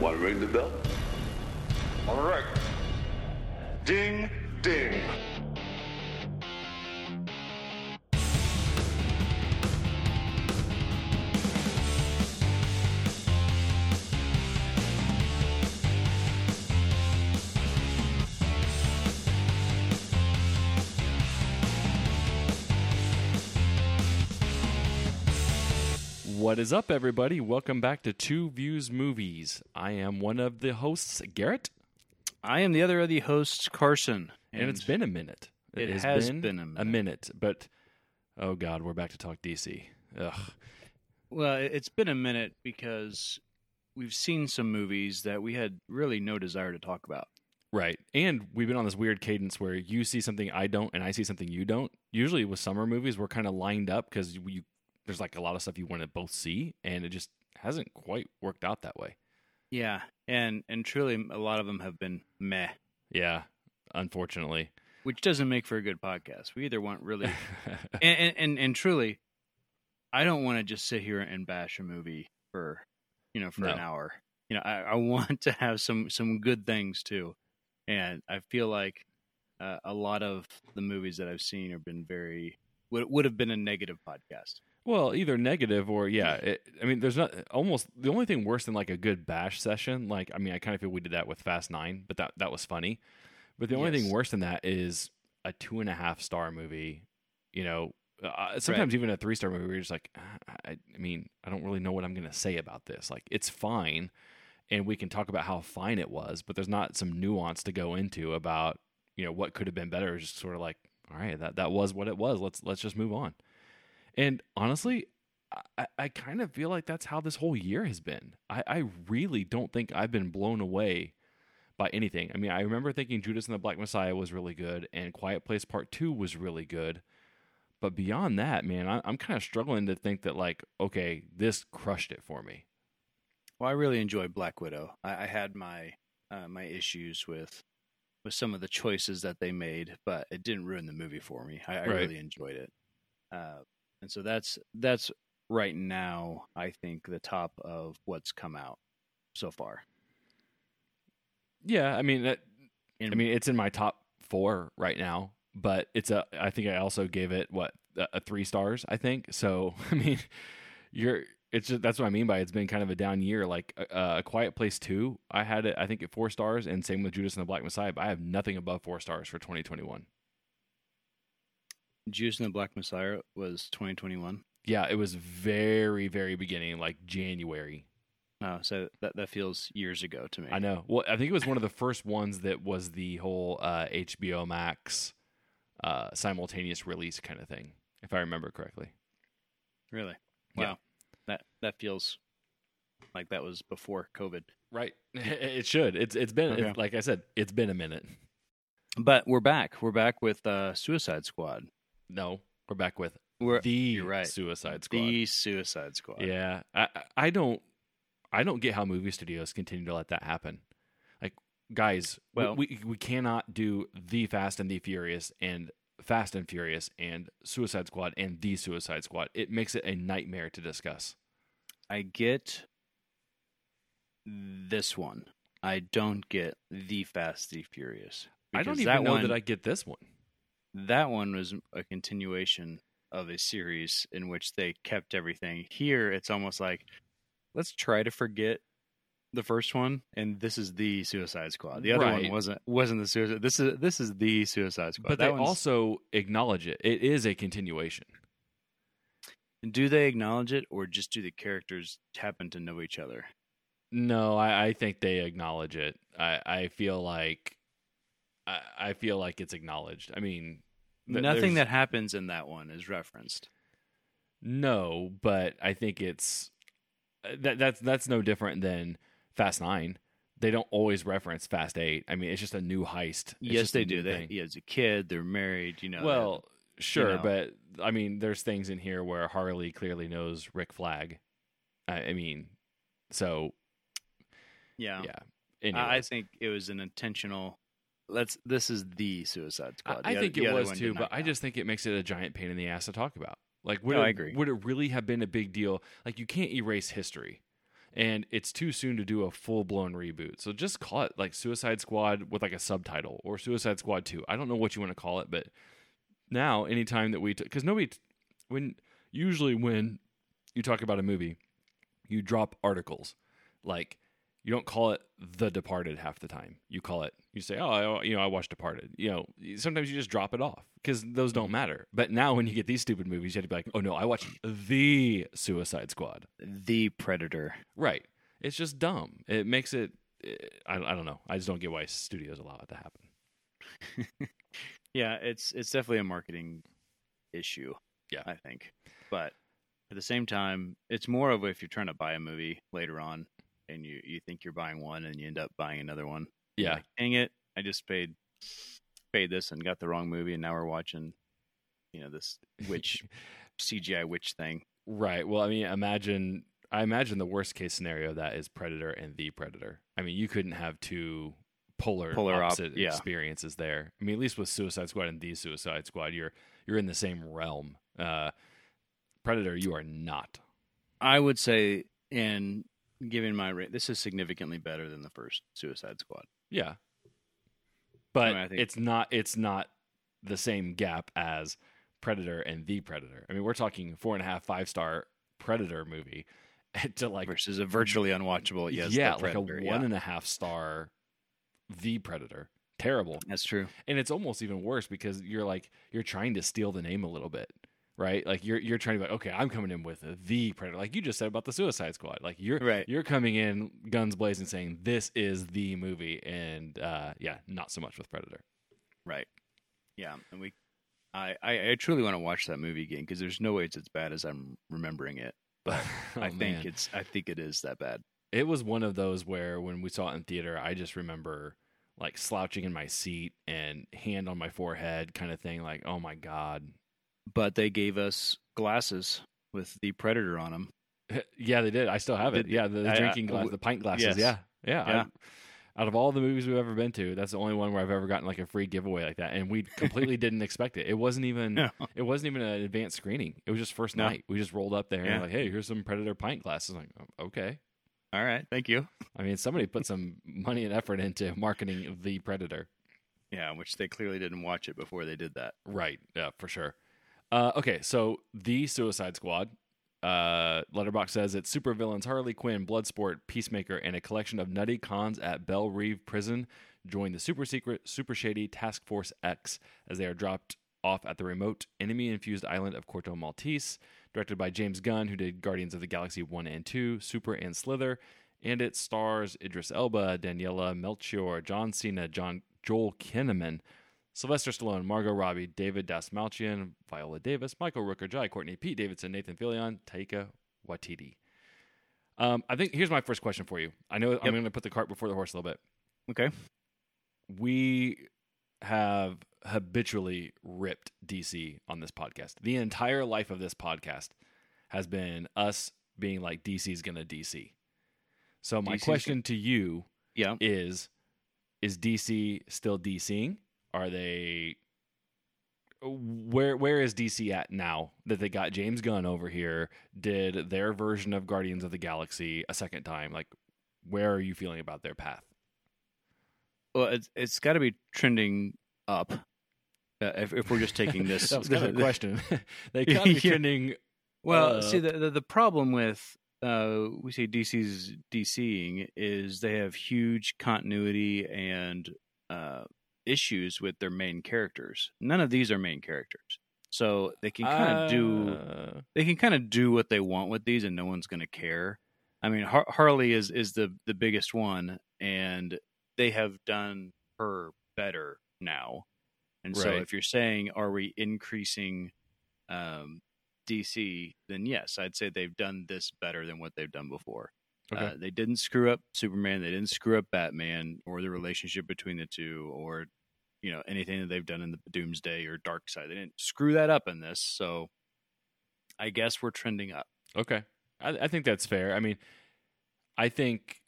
Want to ring the bell? All right. Ding, ding. What is up, everybody? Welcome back to Two Views Movies. I am one of the hosts, Garrett, I am the other of the hosts, Carson. and, it's been a minute. It has has been a minute. but oh god, we're back to talk DC. Ugh. well, it's been a minute because we've seen some movies that we had really no desire to talk about. Right, and we've been on this weird cadence where you see something I don't, and I see something you don't. Usually, with summer movies, we're kind of lined up because you there's like a lot of stuff you want to both see, and it just hasn't quite worked out that way. Yeah, and and truly, a lot of them have been meh, Yeah, unfortunately. which doesn't make for a good podcast. We either want really, and, and and and truly, I don't want to just sit here and bash a movie for, you know, for an hour. You know, I, I want to have some some good things too, and I feel like uh, a lot of the movies that I've seen have been very would would have been a negative podcast. Well, either negative or yeah. It, I mean, there's not almost the only thing worse than like a good bash session. Like, I mean, I kind of feel we did that with Fast Nine, but that that was funny. But the only thing worse than that is a two and a half star movie. You know, uh, sometimes even a three star movie. Where you're just like, "Ah, I, I mean, I don't really know what I'm going to say about this. Like, it's fine, and we can talk about how fine it was, but there's not some nuance to go into about you know what could have been better. It's just sort of like, all right, that that was what it was. Let's let's just move on. And honestly, I, I kind of feel like that's how this whole year has been. I, I really don't think I've been blown away by anything. I mean, I remember thinking Judas and the Black Messiah was really good and Quiet Place Part 2 was really good. But beyond that, man, I, I'm kind of struggling to think that, like, okay, this crushed it for me. Well, I really enjoyed Black Widow. I, I had my uh, my issues with with some of the choices that they made, but it didn't ruin the movie for me. I, I Right. really enjoyed it, uh, and so that's that's right now. I think the top of what's come out so far. Yeah, I mean, that, I mean, it's in my top four right now, but it's a. I think I also gave it what a, a three stars. I think so. I mean, you're. It's just that's what I mean by it's been kind of a down year. Like uh, a Quiet Place two, I had it. I think at four stars, and same with Judas and the Black Messiah. But I have nothing above four stars for 2021. Judas and the Black Messiah was 2021. Yeah, it was very very beginning, like January. Oh, so that that feels years ago to me. I know. Well, I think it was one of the first ones that was the whole uh, HBO Max uh, simultaneous release kind of thing, if I remember correctly. Really? Yeah. Wow. That that feels like that was before COVID. Right. It should. It's it's been Okay. it's, like I said, it's been a minute. But we're back. We're back with uh, Suicide Squad. No, we're back with We're the right. Suicide Squad. The Suicide Squad. Yeah, I I- don't I don't get how movie studios continue to let that happen. Like, guys, Well- we we cannot do the Fast and the Furious and Fast and Furious and Suicide Squad and the Suicide Squad. It makes it a nightmare to discuss. I get this one. I don't get the Fast and the Furious. I don't even know one, that I get this one. That one was a continuation of a series in which they kept everything. Here, it's almost like let's try to forget the first one, and this is the Suicide Squad. The other Right. one wasn't wasn't the Suicide. This is this is the Suicide Squad. But That they one's- also acknowledge it. It is a continuation. do they acknowledge it, or just do the characters happen to know each other? No, I, I think they acknowledge it. I, I feel like I, I feel like it's acknowledged. I mean, th- Nothing that happens in that one is referenced. no, but I think it's uh, that that's that's no different than Fast Nine. They don't always reference Fast Eight. I mean, it's just a new heist. It's yes, they do. They thing. he has a kid. They're married. You know. well, sure, know. but I mean, there's things in here where Harley clearly knows Rick Flag. I, I mean, so yeah. yeah. I, I think it was an intentional. Let's. This is the Suicide Squad. I The think other- it was too, but I just think it makes it a giant pain in the ass to talk about. Like, would No, it, I agree. Would it really have been a big deal? Like, you can't erase history. and it's too soon to do a full blown reboot. So just call it like Suicide Squad with like a subtitle or Suicide Squad 2. I don't know what you want to call it, but now anytime that we because nobody t- when usually when you talk about a movie, you drop articles like you don't call it The Departed half the time. You call it you say, "Oh, I, you know, I watched Departed." You know, sometimes you just drop it off because those don't matter. But now when you get these stupid movies, you have to be like, "Oh no, I watched the Suicide Squad." The Predator. Right. It's just dumb. It makes it. Eh, I, I don't know. I just don't get why studios allow it to happen. yeah, it's it's definitely a marketing issue. Yeah. I think. But at the same time, it's more of if you're trying to buy a movie later on and you you think you're buying one and you end up buying another one. Yeah. like, Dang it! I just paid paid this and got the wrong movie, and now we're watching, you know, this witch CGI witch thing. Right. Well, I mean, imagine. I imagine the worst case scenario of that is Predator and the Predator. I mean, you couldn't have two polar, Polar op- opposite yeah. experiences there. I mean, at least with Suicide Squad and the Suicide Squad, you're you're in the same realm. Uh, Predator, you are not. I would say, and given my rate, this is significantly better than the first Suicide Squad. Yeah. But mean, I think- it's not it's not the same gap as Predator and the Predator. I mean, we're talking four and a half, five star Predator movie to like versus a virtually unwatchable. Yes, yeah, like a one yeah. and a half star the Predator. Terrible. That's true. And it's almost even worse because you're like you're trying to steal the name a little bit. Right? Like you're you're trying to be like, okay, I'm coming in with the Predator. Like you just said about the Suicide Squad. Like you're Right. you're coming in guns blazing saying this is the movie and uh yeah, not so much with Predator. Right. Yeah, and we, I, I, I truly want to watch that movie again because there's no way it's as bad as I'm remembering it. But Oh, I think man. it's, I think it is that bad. it was one of those where when we saw it in theater, I just remember like slouching in my seat and hand on my forehead kind of thing like, "Oh my god." But they gave us glasses with the Predator on them. yeah, they did. I still have it. Did- Yeah, the, the I- I- drinking glass, the pint glasses. yes. Yeah. Yeah. I- Yeah. out of all the movies we've ever been to, that's the only one where I've ever gotten like a free giveaway like that, and we completely didn't expect it. It wasn't even No. it wasn't even an advanced screening. It was just first No. night. We just rolled up there Yeah. and like, hey, here's some Predator pint glasses. I'm like, "Oh, okay. All right, thank you. I mean, somebody put some money and effort into marketing the Predator. Yeah, which they clearly didn't watch it before they did that. Right. Yeah, for sure. Uh, okay, so the Suicide Squad. Uh, Letterboxd says it's supervillains Harley Quinn, Bloodsport, Peacemaker, and a collection of nutty cons at Belle Reve Prison join the super secret, super shady Task Force X as they are dropped off at the remote enemy-infused island of Corto Maltese. Directed by James Gunn, who did Guardians of the Galaxy 1 and 2, Super and Slither, and it stars Idris Elba, Daniela Melchior, John Cena, John Joel Kinnaman, Sylvester Stallone, Margot Robbie, David Dastmalchian, Viola Davis, Michael Rooker, Jai Courtney, Pete Davidson, Nathan Fillion, Taika Waititi. Um, I think here's my first question for you. I know I'm going to put the cart before the horse a little bit. Okay. We have habitually ripped DC on this podcast. The entire life of this podcast has been us being like DC's going to DC. So my DC's question to you Yeah. is is DC still DCing? Are they where where is DC at now that they got James Gunn over here, did their version of Guardians of the Galaxy a second time? Like where are you feeling about their path? Well, it's it's got to be trending up. Uh, if, if we're just taking this, that was kind of question. they got me Yeah. trending Well, Uh, see, the, the the problem with uh, we say DC's DCing is they have huge continuity and uh, issues with their main characters. None of these are main characters, so they can kind of do Uh, they can kind of do what they want with these, and no one's going to care. I mean, Har- Harley is is the the biggest one, and they have done her better now. And so, if you're saying, are we increasing um, DC? Then yes, I'd say they've done this better than what they've done before. Okay. Uh, they didn't screw up Superman. They didn't screw up Batman or the relationship between the two, or you know anything that they've done in the Doomsday or Darkseid. They didn't screw that up in this. So, I guess we're trending up. Okay. I, I think that's fair. I mean, I think,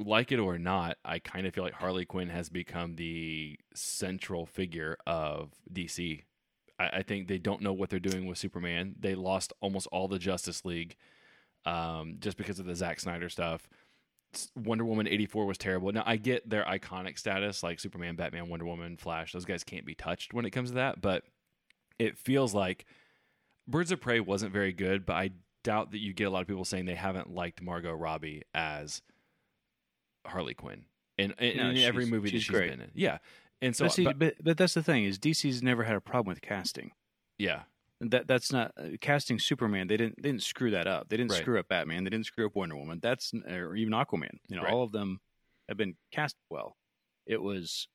like it or not, I kind of feel like Harley Quinn has become the central figure of DC. I, I think they don't know what they're doing with Superman. They lost almost all the Justice League. Um, just because of the Zack Snyder stuff. Wonder Woman 84 was terrible. Now, I get their iconic status, like Superman, Batman, Wonder Woman, Flash. Those guys can't be touched when it comes to that, but it feels like Birds of Prey wasn't very good, but I doubt that you get a lot of people saying they haven't liked Margot Robbie as Harley Quinn in, in, No, in every she's- movie that she's she's great. been in. Yeah. And so, but, see, but, but that's the thing is DC's never had a problem with casting. yeah, That that's not uh, casting Superman. They didn't they didn't screw that up. They didn't Right. screw up Batman. They didn't screw up Wonder Woman. That's or even Aquaman. You know, Right. all of them have been cast well. It was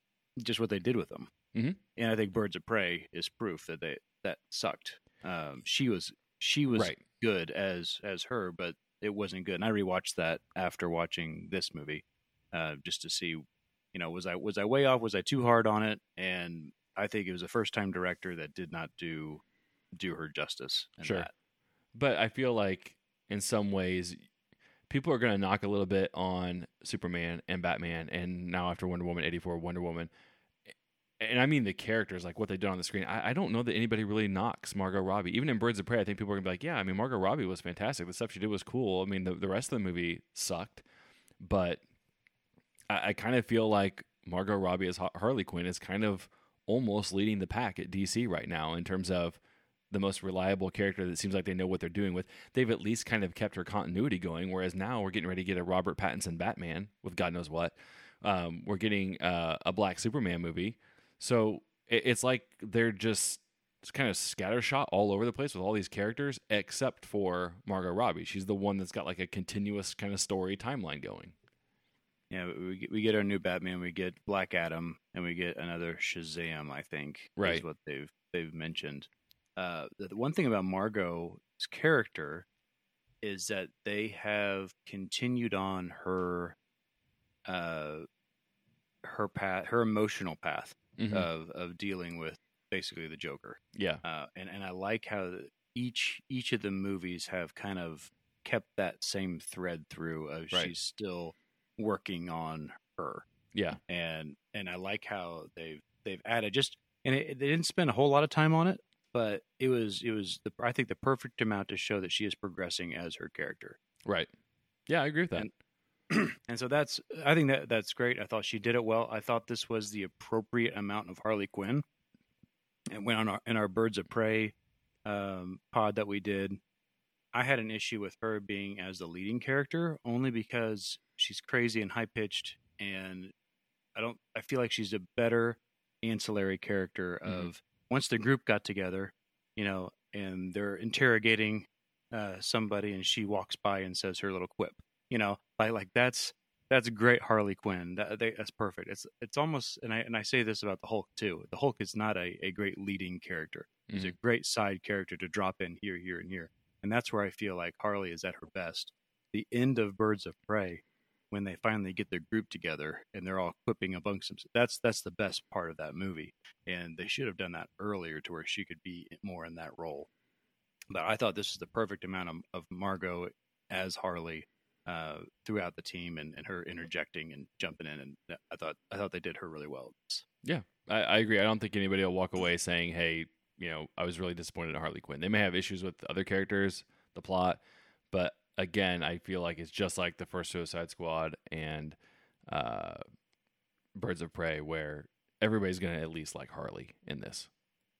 just what they did with them. Mhm. And I think Birds of Prey is proof that they that sucked. Um, she was she was right. good as as her, but it wasn't good. And I rewatched that after watching this movie, uh, just to see, you know, was I was I way off? Was I too hard on it? And I think it was a first time director that did not do do her justice. in Sure. that. But I feel like in some ways, people are going to knock a little bit on Superman and Batman, and now after Wonder Woman 84, Wonder Woman. And I mean the characters, like what they did on the screen. I, I don't know that anybody really knocks Margot Robbie. Even in Birds of Prey, I think people are going to be like, yeah, I mean, Margot Robbie was fantastic. The stuff she did was cool. I mean, the, the rest of the movie sucked. But I, I kind of feel like Margot Robbie as Harley Quinn is kind of almost leading the pack at DC right now in terms of the most reliable character that seems like they know what they're doing with. They've at least kind of kept her continuity going, whereas now we're getting ready to get a Robert Pattinson Batman with God knows what. Um, we're getting uh, a Black Superman movie, so it, it's like they're just kind of scattershot all over the place with all these characters, except for Margot Robbie. She's the one that's got like a continuous kind of story timeline going. Yeah, we get, we get our new Batman, we get Black Adam, and we get another Shazam. I think Right. is what they've they've mentioned. Uh, the, one thing about Margot's character is that they have continued on her uh, her path, her emotional path Mhm. of of dealing with basically the Joker. yeah, uh, and and I like how each each of the movies have kind of kept that same thread through of Right. she's still working on her, yeah, and and I like how they've they've added just and it, they didn't spend a whole lot of time on it, but it was it was the I think the perfect amount to show that she is progressing as her character. right. Yeah, I agree with that. And- and so that's I think that that's great. I thought she did it well. I thought this was the appropriate amount of Harley Quinn. And when on our in our Birds of Prey um, pod that we did, I had an issue with her being as the leading character only because she's crazy and high pitched, and I don't. I feel like she's a better ancillary character Mhm. of once the group got together, you know, and they're interrogating uh, somebody, and she walks by and says her little quip you know like like that's that's great harley quinn. That, they, that's perfect. It's it's almost and i and i say this about the hulk too the hulk is not a, a great leading character. He's a great side character to drop in here here and here and that's where i feel like harley is at her best. The end of birds of prey when they finally get their group together and they're all quipping amongst themselves that's that's the best part of that movie and they should have done that earlier to where she could be more in that role but i thought this is the perfect amount of, of margot as harley uh, throughout the team and, and her interjecting and jumping in and I thought I thought they did her really well. I, I agree. I don't think anybody will walk away saying, "Hey, you know, I was really disappointed in Harley Quinn." They may have issues with other characters, the plot, but again, I feel like it's just like the first Suicide Squad and uh, Birds of Prey, where everybody's going to at least like Harley in this.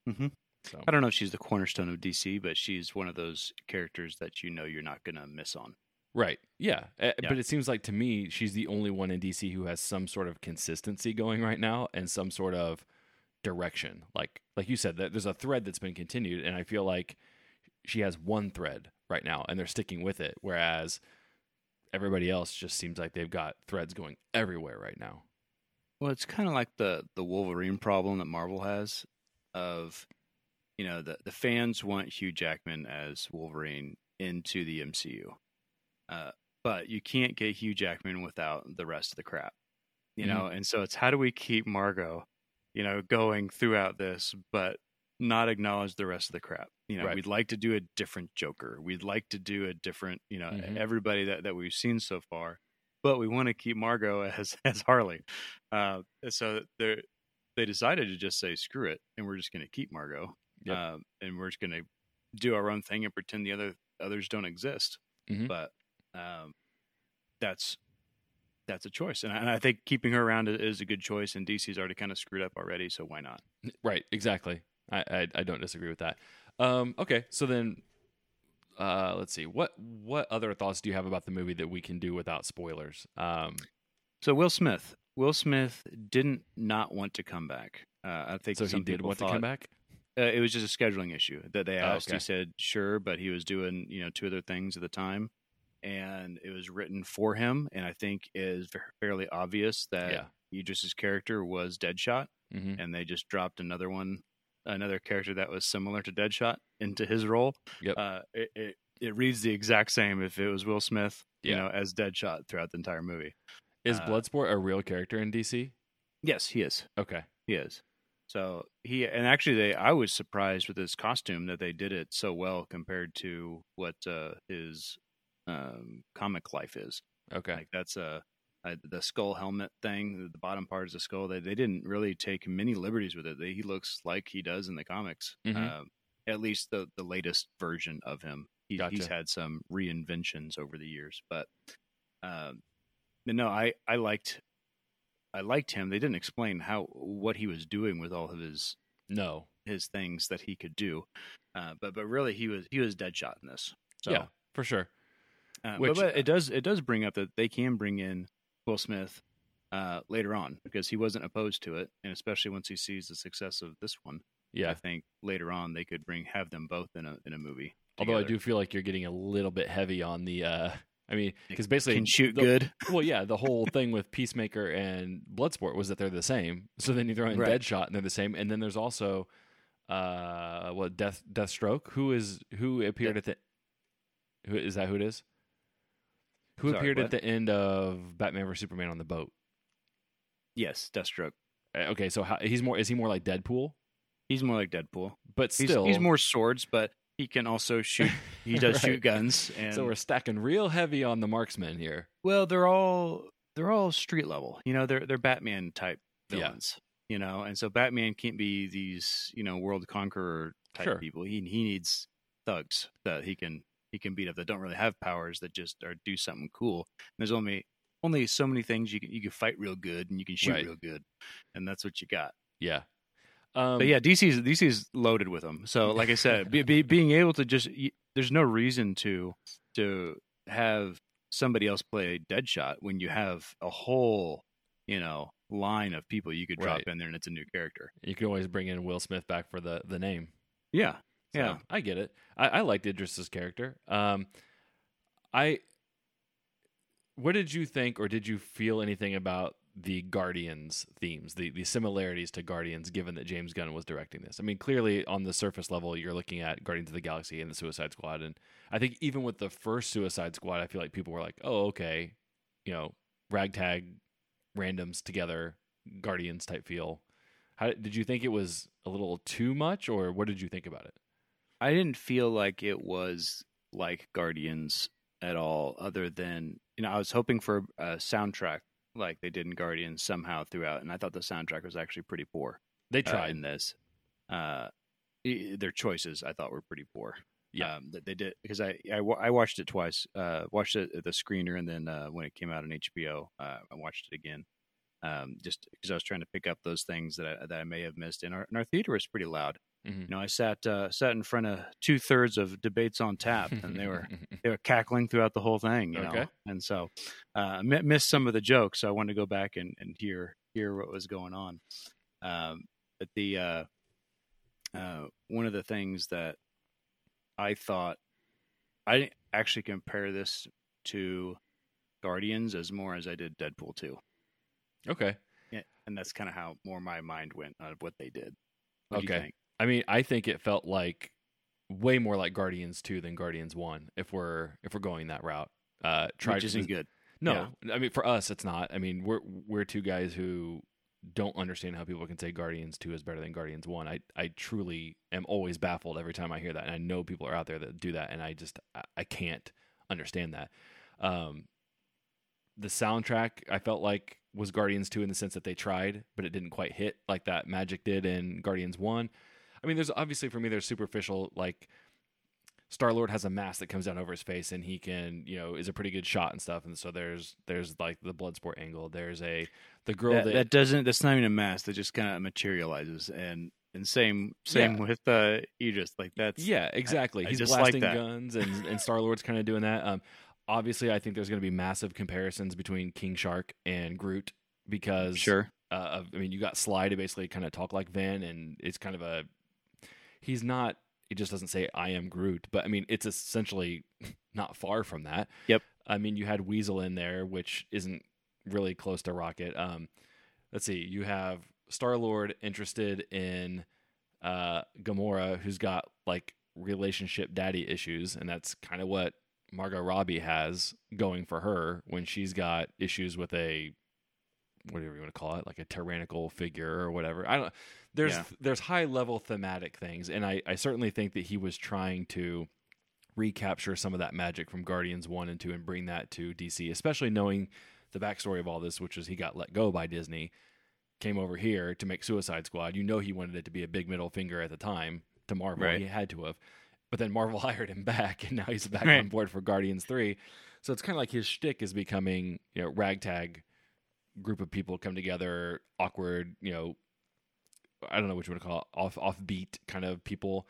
Mhm. So I don't know if she's the cornerstone of DC, but she's one of those characters that you know you're not going to miss on. Right. Yeah. Yeah. But it seems like to me, she's the only one in DC who has some sort of consistency going right now and some sort of direction. Like, like you said, that there's a thread that's been continued, and I feel like she has one thread right now, and they're sticking with it. Whereas everybody else just seems like they've got threads going everywhere right now. Well, it's kind of like the the Wolverine problem that Marvel has of you know the the fans want Hugh Jackman as Wolverine into the MCU. Uh, but you can't get Hugh Jackman without the rest of the crap. You know, and so it's how do we keep Margot, you know, going throughout this but not acknowledge the rest of the crap. You know, Right. we'd like to do a different Joker. We'd like to do a different, you know, Mhm. everybody that, that we've seen so far but we want to keep Margot as as Harley. Uh, so they they decided to just say screw it, and we're just going to keep Margot, Yep. um, and we're just going to do our own thing and pretend the other others don't exist. Mhm. but um, that's that's a choice, and I, and I think keeping her around is a good choice. And DC's already kind of screwed up already, so why not? Right, exactly. I, I I don't disagree with that. Um, okay, so then uh, let's see what what other thoughts do you have about the movie that we can do without spoilers? Um, So Will Smith, Will Smith didn't not want to come back. Uh, I think so he did want thought, to come back. Uh, it was just a scheduling issue that they Oh, asked. okay. He said sure, but he was doing you know two other things at the time, and it was written for him. And I think is fairly obvious that Yeah. Idris's character was Deadshot, hmm and they just dropped another one, another character that was similar to Deadshot into his role. Yep. Uh, it, it it reads the exact same if it was Will Smith, you know, as Deadshot throughout the entire movie. Is uh, Bloodsport a real character in DC? Yes, he is. Okay, He is. So he and actually they I was surprised with his costume that they did it so well compared to what uh, his um, comic life is. okay, Like that's a, uh the skull helmet thing. The bottom part is a skull. They they didn't really take many liberties with it. They, he looks like he does in the comics. Mhm. Um, at least the the latest version of him. He, He's had some reinventions over the years, but um, no, I I liked I liked him. They didn't explain how what he was doing with all of his no, his things that he could do, uh, but but really he was he was Deadshot in this. So, yeah, for sure. uh, Which- but, but it does it does bring up that they can bring in Will Smith uh, later on because he wasn't opposed to it, and especially once he sees the success of this one, Yeah, I think later on they could bring have them both in a in a movie. although I do feel like you're getting a little bit heavy on the. Uh, I mean, because basically can shoot the- good. Well, yeah, the whole thing with Peacemaker and Bloodsport was that they're the same. So then you throw in Right. Deadshot and they're the same. And then there's also uh what Death Deathstroke, who is who appeared at the who is that who it is? Who Sorry, appeared what? at the end of Batman vs Superman on the boat? Yes, Deathstroke. Uh, Okay, so how, he's more is he more like Deadpool? He's more like Deadpool. But He's, still he's more swords, but he can also shoot. He does Right. shoot guns, and So we're stacking real heavy on the marksman here. well, they're all they're all street level. You know, they're they're Batman type Yeah. villains. You know, and so Batman can't be these you know world conqueror type Sure. people. He he needs thugs that he can he can beat up that don't really have powers that just are do something cool. And there's only only so many things you can you can fight real good and you can shoot Right. real good, and that's what you got. Yeah. Um, But yeah, DC's DC's loaded with them. So like I said, be, be, being able to just there's no reason to to have somebody else play Deadshot when you have a whole you know line of people you could drop Right. in there and it's a new character. you can always bring in Will Smith back for the the name. Yeah, Yeah. I get it. I, I liked Idris's character. Um, I. What did you think, or did you feel anything about the Guardians themes, the the similarities to Guardians, given that James Gunn was directing this? I mean, clearly on the surface level, you're looking at Guardians of the Galaxy and the Suicide Squad, and I think even with the first Suicide Squad, I feel like people were like, "Oh, okay, you know, ragtag, randoms together, Guardians type feel." How did you think it was a little too much, or what did you think about it? I didn't feel like it was like Guardians at all, other than you know I was hoping for a soundtrack like they did in Guardians somehow throughout, and I thought the soundtrack was actually pretty poor. They uh, tried. in this. Uh, their choices I thought were pretty poor. Yeah. um, that they did because I, I I watched it twice. Uh, watched it at the screener and then uh, when it came out on HBO, uh, I watched it again. Um, just because I was trying to pick up those things that I, that I may have missed. And our, and our theater was pretty loud. Mhm. You know, I sat uh, sat in front of two thirds of debates on tap, and they were they were cackling throughout the whole thing. You know, and so uh, mi- missed some of the jokes. So I wanted to go back and, and hear hear what was going on. Um, but the uh, uh, one of the things that I thought I didn't actually compare this to Guardians as more as I did Deadpool two. okay. Yeah, and that's kind of how more my mind went on what they did. What Okay. I mean, I think it felt like way more like Guardians two than Guardians one. If we're if we're going that route, uh, tried Which isn't good. No, I mean for us, it's not. I mean, we're we're two guys who don't understand how people can say Guardians two is better than Guardians one. I I truly am always baffled every time I hear that, and I know people are out there that do that, and I just I, I can't understand that. Um, the soundtrack I felt like was Guardians 2 in the sense that they tried, but it didn't quite hit like that Magic did in Guardians 1. I mean, there's obviously for me there's superficial like Star Lord has a mask that comes down over his face, and he can, you know, is a pretty good shot and stuff. And so there's there's like the Bloodsport angle. There's a the girl that, that, that doesn't. That's not even a mask. That just kind of materializes. And and same same Yeah. with uh, Aegis. Like that's yeah, exactly. I He's just blasting that. guns, and and Star Lord's kind of doing that. Um, obviously, I think there's going to be massive comparisons between King Shark and Groot because sure. uh, of, I mean, you got Sly to basically kind of talk like Vin, and it's kind of a. He's not. He just doesn't say "I am Groot," but I mean, it's essentially not far from that. Yep. I mean, you had Weasel in there, which isn't really close to Rocket. Um, let's see. You have Star Lord interested in uh, Gamora, who's got like relationship daddy issues, and that's kind of what Margot Robbie has going for her when she's got issues with a whatever you want to call it, like a tyrannical figure or whatever. I don't. There's Yeah. there's high level thematic things, and I I certainly think that he was trying to recapture some of that magic from Guardians one and two and bring that to DC, especially knowing the backstory of all this, which is he got let go by Disney, came over here to make Suicide Squad. You know he wanted it to be a big middle finger at the time to Marvel. Right. He had to have. But then Marvel hired him back, and now he's back Right. on board for Guardians three. So it's kind of like his shtick is becoming, you know, ragtag group of people come together, awkward, you know, I don't know what you want to call it, off offbeat kind of people.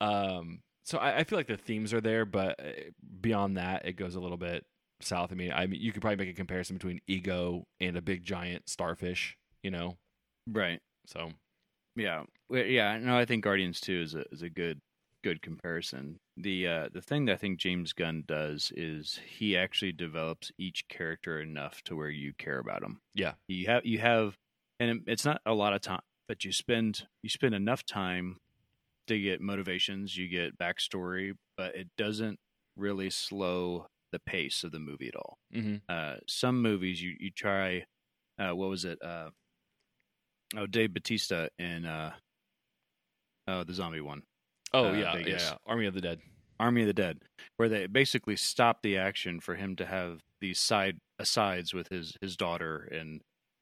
Um, so I, I feel like the themes are there, but uh, beyond that, it goes a little bit south. I mean, I mean, you could probably make a comparison between Ego and a big giant starfish, you know. Right. So Yeah. Yeah. No, I think Guardians Two is a is a good good comparison. The uh, the thing that I think James Gunn does is he actually develops each character enough to where you care about them. Yeah. You have you have, and it's not a lot of time, but you spend you spend enough time to get motivations, you get backstory, but it doesn't really slow the pace of the movie at all. hmm Uh, some movies you you try, uh, what was it? Uh, oh, Dave Bautista in uh, oh the zombie one, oh Uh, yeah, yeah, Vegas. yeah, Army of the Dead. Army of the Dead, where they basically stopped the action for him to have these side asides with his his daughter, and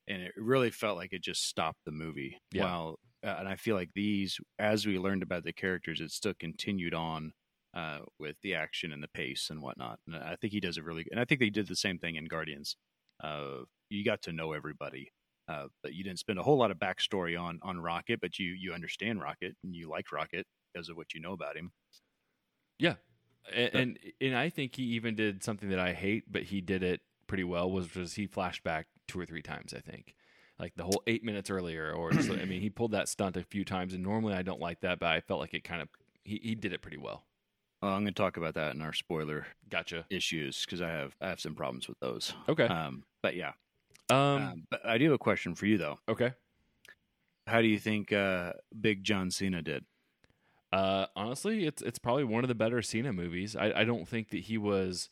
and it really felt like it just stopped the movie. Yeah. While uh, and I feel like these, as we learned about the characters, it still continued on. Uh, with the action and the pace and whatnot, and I think he does a really. And I think they did the same thing in Guardians. Uh, you got to know everybody, uh, but you didn't spend a whole lot of backstory on on Rocket, but you you understand Rocket and you like Rocket because of what you know about him. And, and and I think he even did something that I hate, but he did it pretty well. Was was he flashed back two or three times? I think, like the whole eight minutes earlier, or just, I mean, he pulled that stunt a few times. And normally I don't like that, but I felt like it kind of he, he did it pretty well. Well, I'm going to talk about that in our spoiler Gotcha. issues because I have I have some problems with those. Okay. Um, but yeah, Um. um, but I do have a question for you though. okay. How do you think uh, Big John Cena did? Uh, honestly, it's it's probably one of the better Cena movies. I, I don't think that he was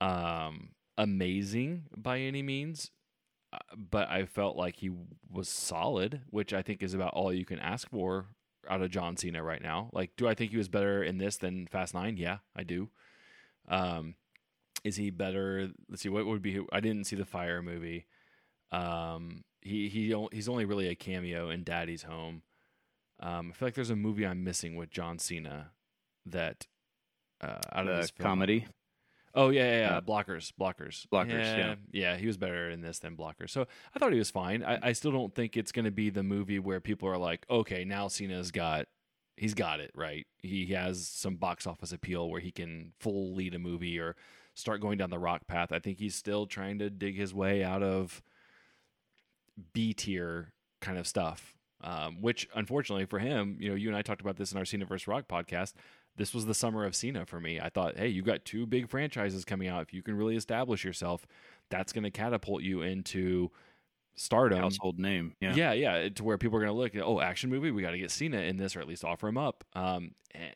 um, amazing by any means, uh, but I felt like he was solid, which I think is about all you can ask for out of John Cena right now. Like, do I think he was better in this than Fast Nine? Yeah, I do. Um, is he better? Let's see, what would be? I didn't see the Fire movie. Um, he he he's only really a cameo in Daddy's Home. Um, I feel like there's a movie I'm missing with John Cena that uh, out of The this film. comedy. Oh yeah, yeah, yeah. Uh, blockers, blockers, Blockers, Yeah, yeah. yeah. He was better in this than blockers. So I thought he was fine. I, I still don't think it's going to be the movie where people are like, okay, now Cena's got, he's got it right. He has some box office appeal where he can full lead a movie or start going down the rock path. I think he's still trying to dig his way out of B tier kind of stuff. Um, which unfortunately for him, you know, you and I talked about this in our Cena vs. Rock podcast. This was the summer of Cena for me. I thought, hey, you got two big franchises coming out. If you can really establish yourself, that's going to catapult you into stardom. household name. Yeah. Yeah, yeah, to where people are going to look, oh, action movie, we got to get Cena in this, or at least offer him up. Um, and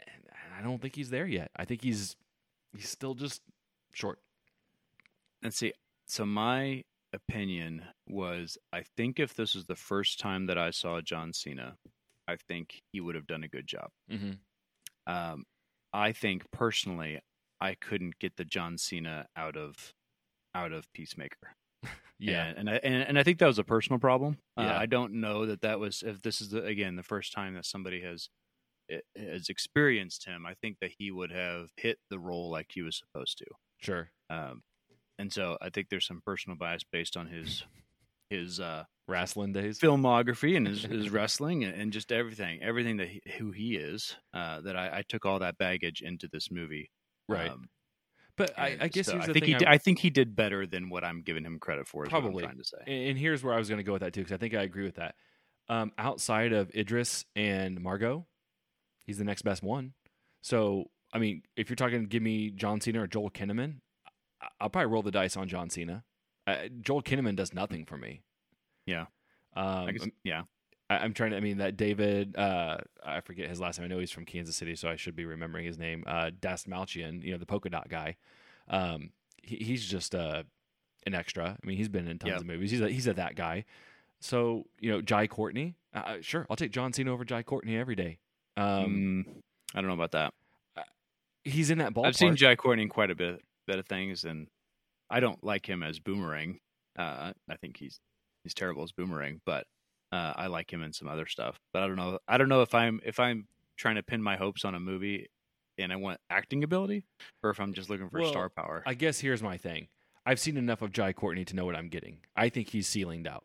I don't think he's there yet. I think he's he's still just short. And see, so my opinion was I think if this was the first time that I saw John Cena, I think he would have done a good job. Mm-hmm. Um, I think personally, I couldn't get the John Cena out of out of Peacemaker. Yeah, and, and I and, and I think that was a personal problem. Uh, I don't know that that was if this is the, again the first time that somebody has has experienced him, I think that he would have hit the role like he was supposed to. Sure. Um, and so I think there's some personal bias based on his his uh, Wrestling days. filmography and his, his wrestling and, and just everything, everything that he, who he is. Uh, that I, I took all that baggage into this movie. Right. Um, but I, I guess so I think he did, I think he did better than what I'm giving him credit for. Is what I'm Probably. trying to say. and here's where I was going to go with that too, because I think I agree with that. Um, outside of Idris and Margot, he's the next best one. So, I mean, if you're talking, give me John Cena or Joel Kinnaman, I'll probably roll the dice on John Cena. Uh, Joel Kinnaman does nothing for me. Yeah. Um, I guess, yeah. I, I'm trying to. I mean, that David. Uh, I forget his last name. I know he's from Kansas City, so I should be remembering his name. Uh, Dastmalchian, you know, the polka dot guy. Um, he, he's just uh, an extra. I mean, he's been in tons Yeah. of movies. He's a, he's a that guy. So you know, Jai Courtney. Uh, sure, I'll take John Cena over Jai Courtney every day. Um, Mm, I don't know about that. he's in that ballpark. I've seen Jai Courtney quite a bit, bit of things, and I don't like him as Boomerang. Uh, I think he's he's terrible as Boomerang, but uh, I like him in some other stuff. But I don't know. I don't know if I'm if I'm trying to pin my hopes on a movie and I want acting ability, or if I'm just looking for Well, star power. I guess here's my thing. I've seen enough of Jai Courtney to know what I'm getting. I think he's ceilinged out.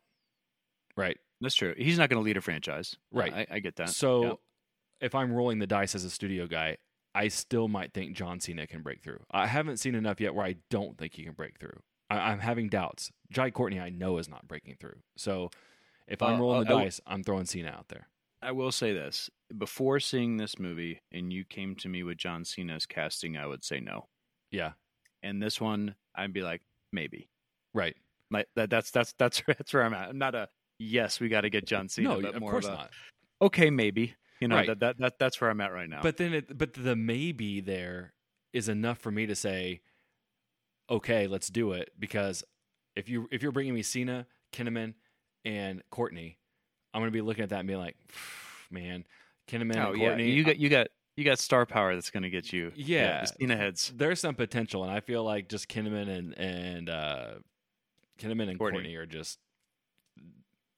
Right. That's true. He's not going to lead a franchise, Right. I, I get that. So Yeah. if I'm rolling the dice as a studio guy, I still might think John Cena can break through. I haven't seen enough yet where I don't think he can break through. I, I'm having doubts. Jai Courtney, I know, is not breaking through. So if I'm Uh, rolling the uh, I- dice, I'm throwing Cena out there. I will say this: before seeing this movie, and you came to me with John Cena's casting, I would say no. Yeah. And this one, I'd be like, maybe. Right. Like that, that's that's that's that's where I'm at. I'm not a yes, we got to get John Cena, no, but of course of a, not. okay, maybe. You know Right. that, that that that's where I'm at right now. But then, it, but the maybe there is enough for me to say, okay, let's do it. Because if you if you're bringing me Cena, Kinnaman, and Courtney, I'm gonna be looking at that and being like, man, Kinnaman oh and yeah, Courtney, you got you got you got star power that's going to get you. Yeah. Cena heads. there's some potential, and I feel like just Kinnaman and and uh, Kinnaman and Courtney. Courtney are just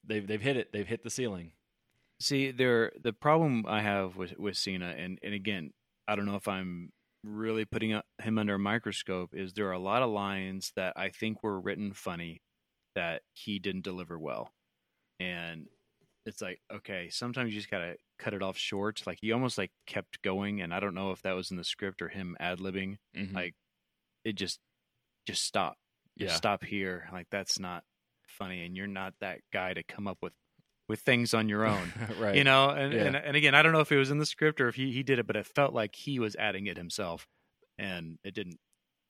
they've they've hit it. They've hit the ceiling. See, there the problem I have with with Cena, and and again, I don't know if I'm really putting him under a microscope. Is there are a lot of lines that I think were written funny that he didn't deliver well, and it's like okay, sometimes you just gotta cut it off short. Like he almost like kept going, and I don't know if that was in the script or him ad libbing. Mhm. Like it just just stop, just yeah, stop here. Like that's not funny, and you're not that guy to come up with with things on your own right. you know and, Yeah. and and again i don't know if it was in the script or if he, he did it but it felt like he was adding it himself and it didn't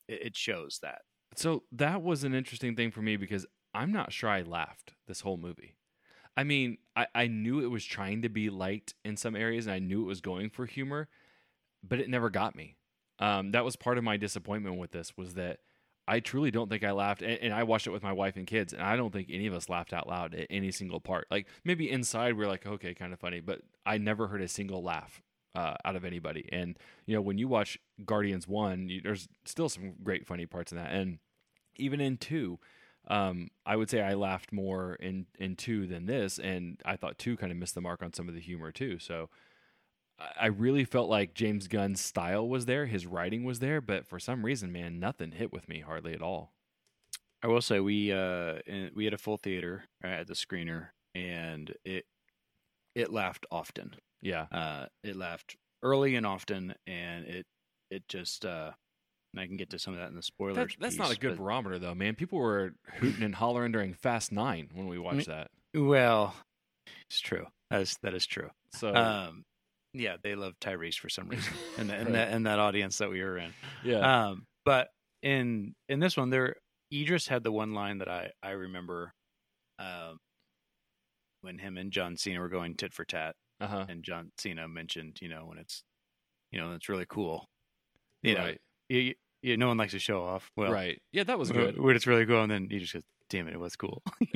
it, it shows that So that was an interesting thing for me because I'm not sure I laughed this whole movie. I mean, I, I knew it was trying to be light in some areas and I knew it was going for humor, but it never got me. Um, that was part of my disappointment with this was that I truly don't think I laughed, and, and I watched it with my wife and kids, and I don't think any of us laughed out loud at any single part. Like maybe inside we are like, okay, kind of funny, but I never heard a single laugh uh, out of anybody. And you know, when you watch Guardians One, you, there's still some great funny parts in that, and even in two, um, I would say I laughed more in in two than this, and I thought two kind of missed the mark on some of the humor too. So I- really felt like James Gunn's style was there, his writing was there, but for some reason, man, nothing hit with me hardly at all. i will say we uh we had a full theater at the screener and it it laughed often Yeah, uh it laughed early and often and it it just uh and i can get to some of that in the spoilers that, that's not a good but- barometer though, man. People were hooting and hollering during Fast Nine when we watched that. well it's true that is that is true So um yeah they love tyrese for some reason and in, Right. that that audience that we were in yeah, Um, but in in this one, there Idris had the one line that I I remember, um, when him and John Cena were going tit for tat, uh huh, and John Cena mentioned, you know, when it's, you know, it's really cool. You know, right, you, you, no one likes to show off. Well, right. Yeah, that was good. when it's really cool, and then you just go, damn it, it was cool.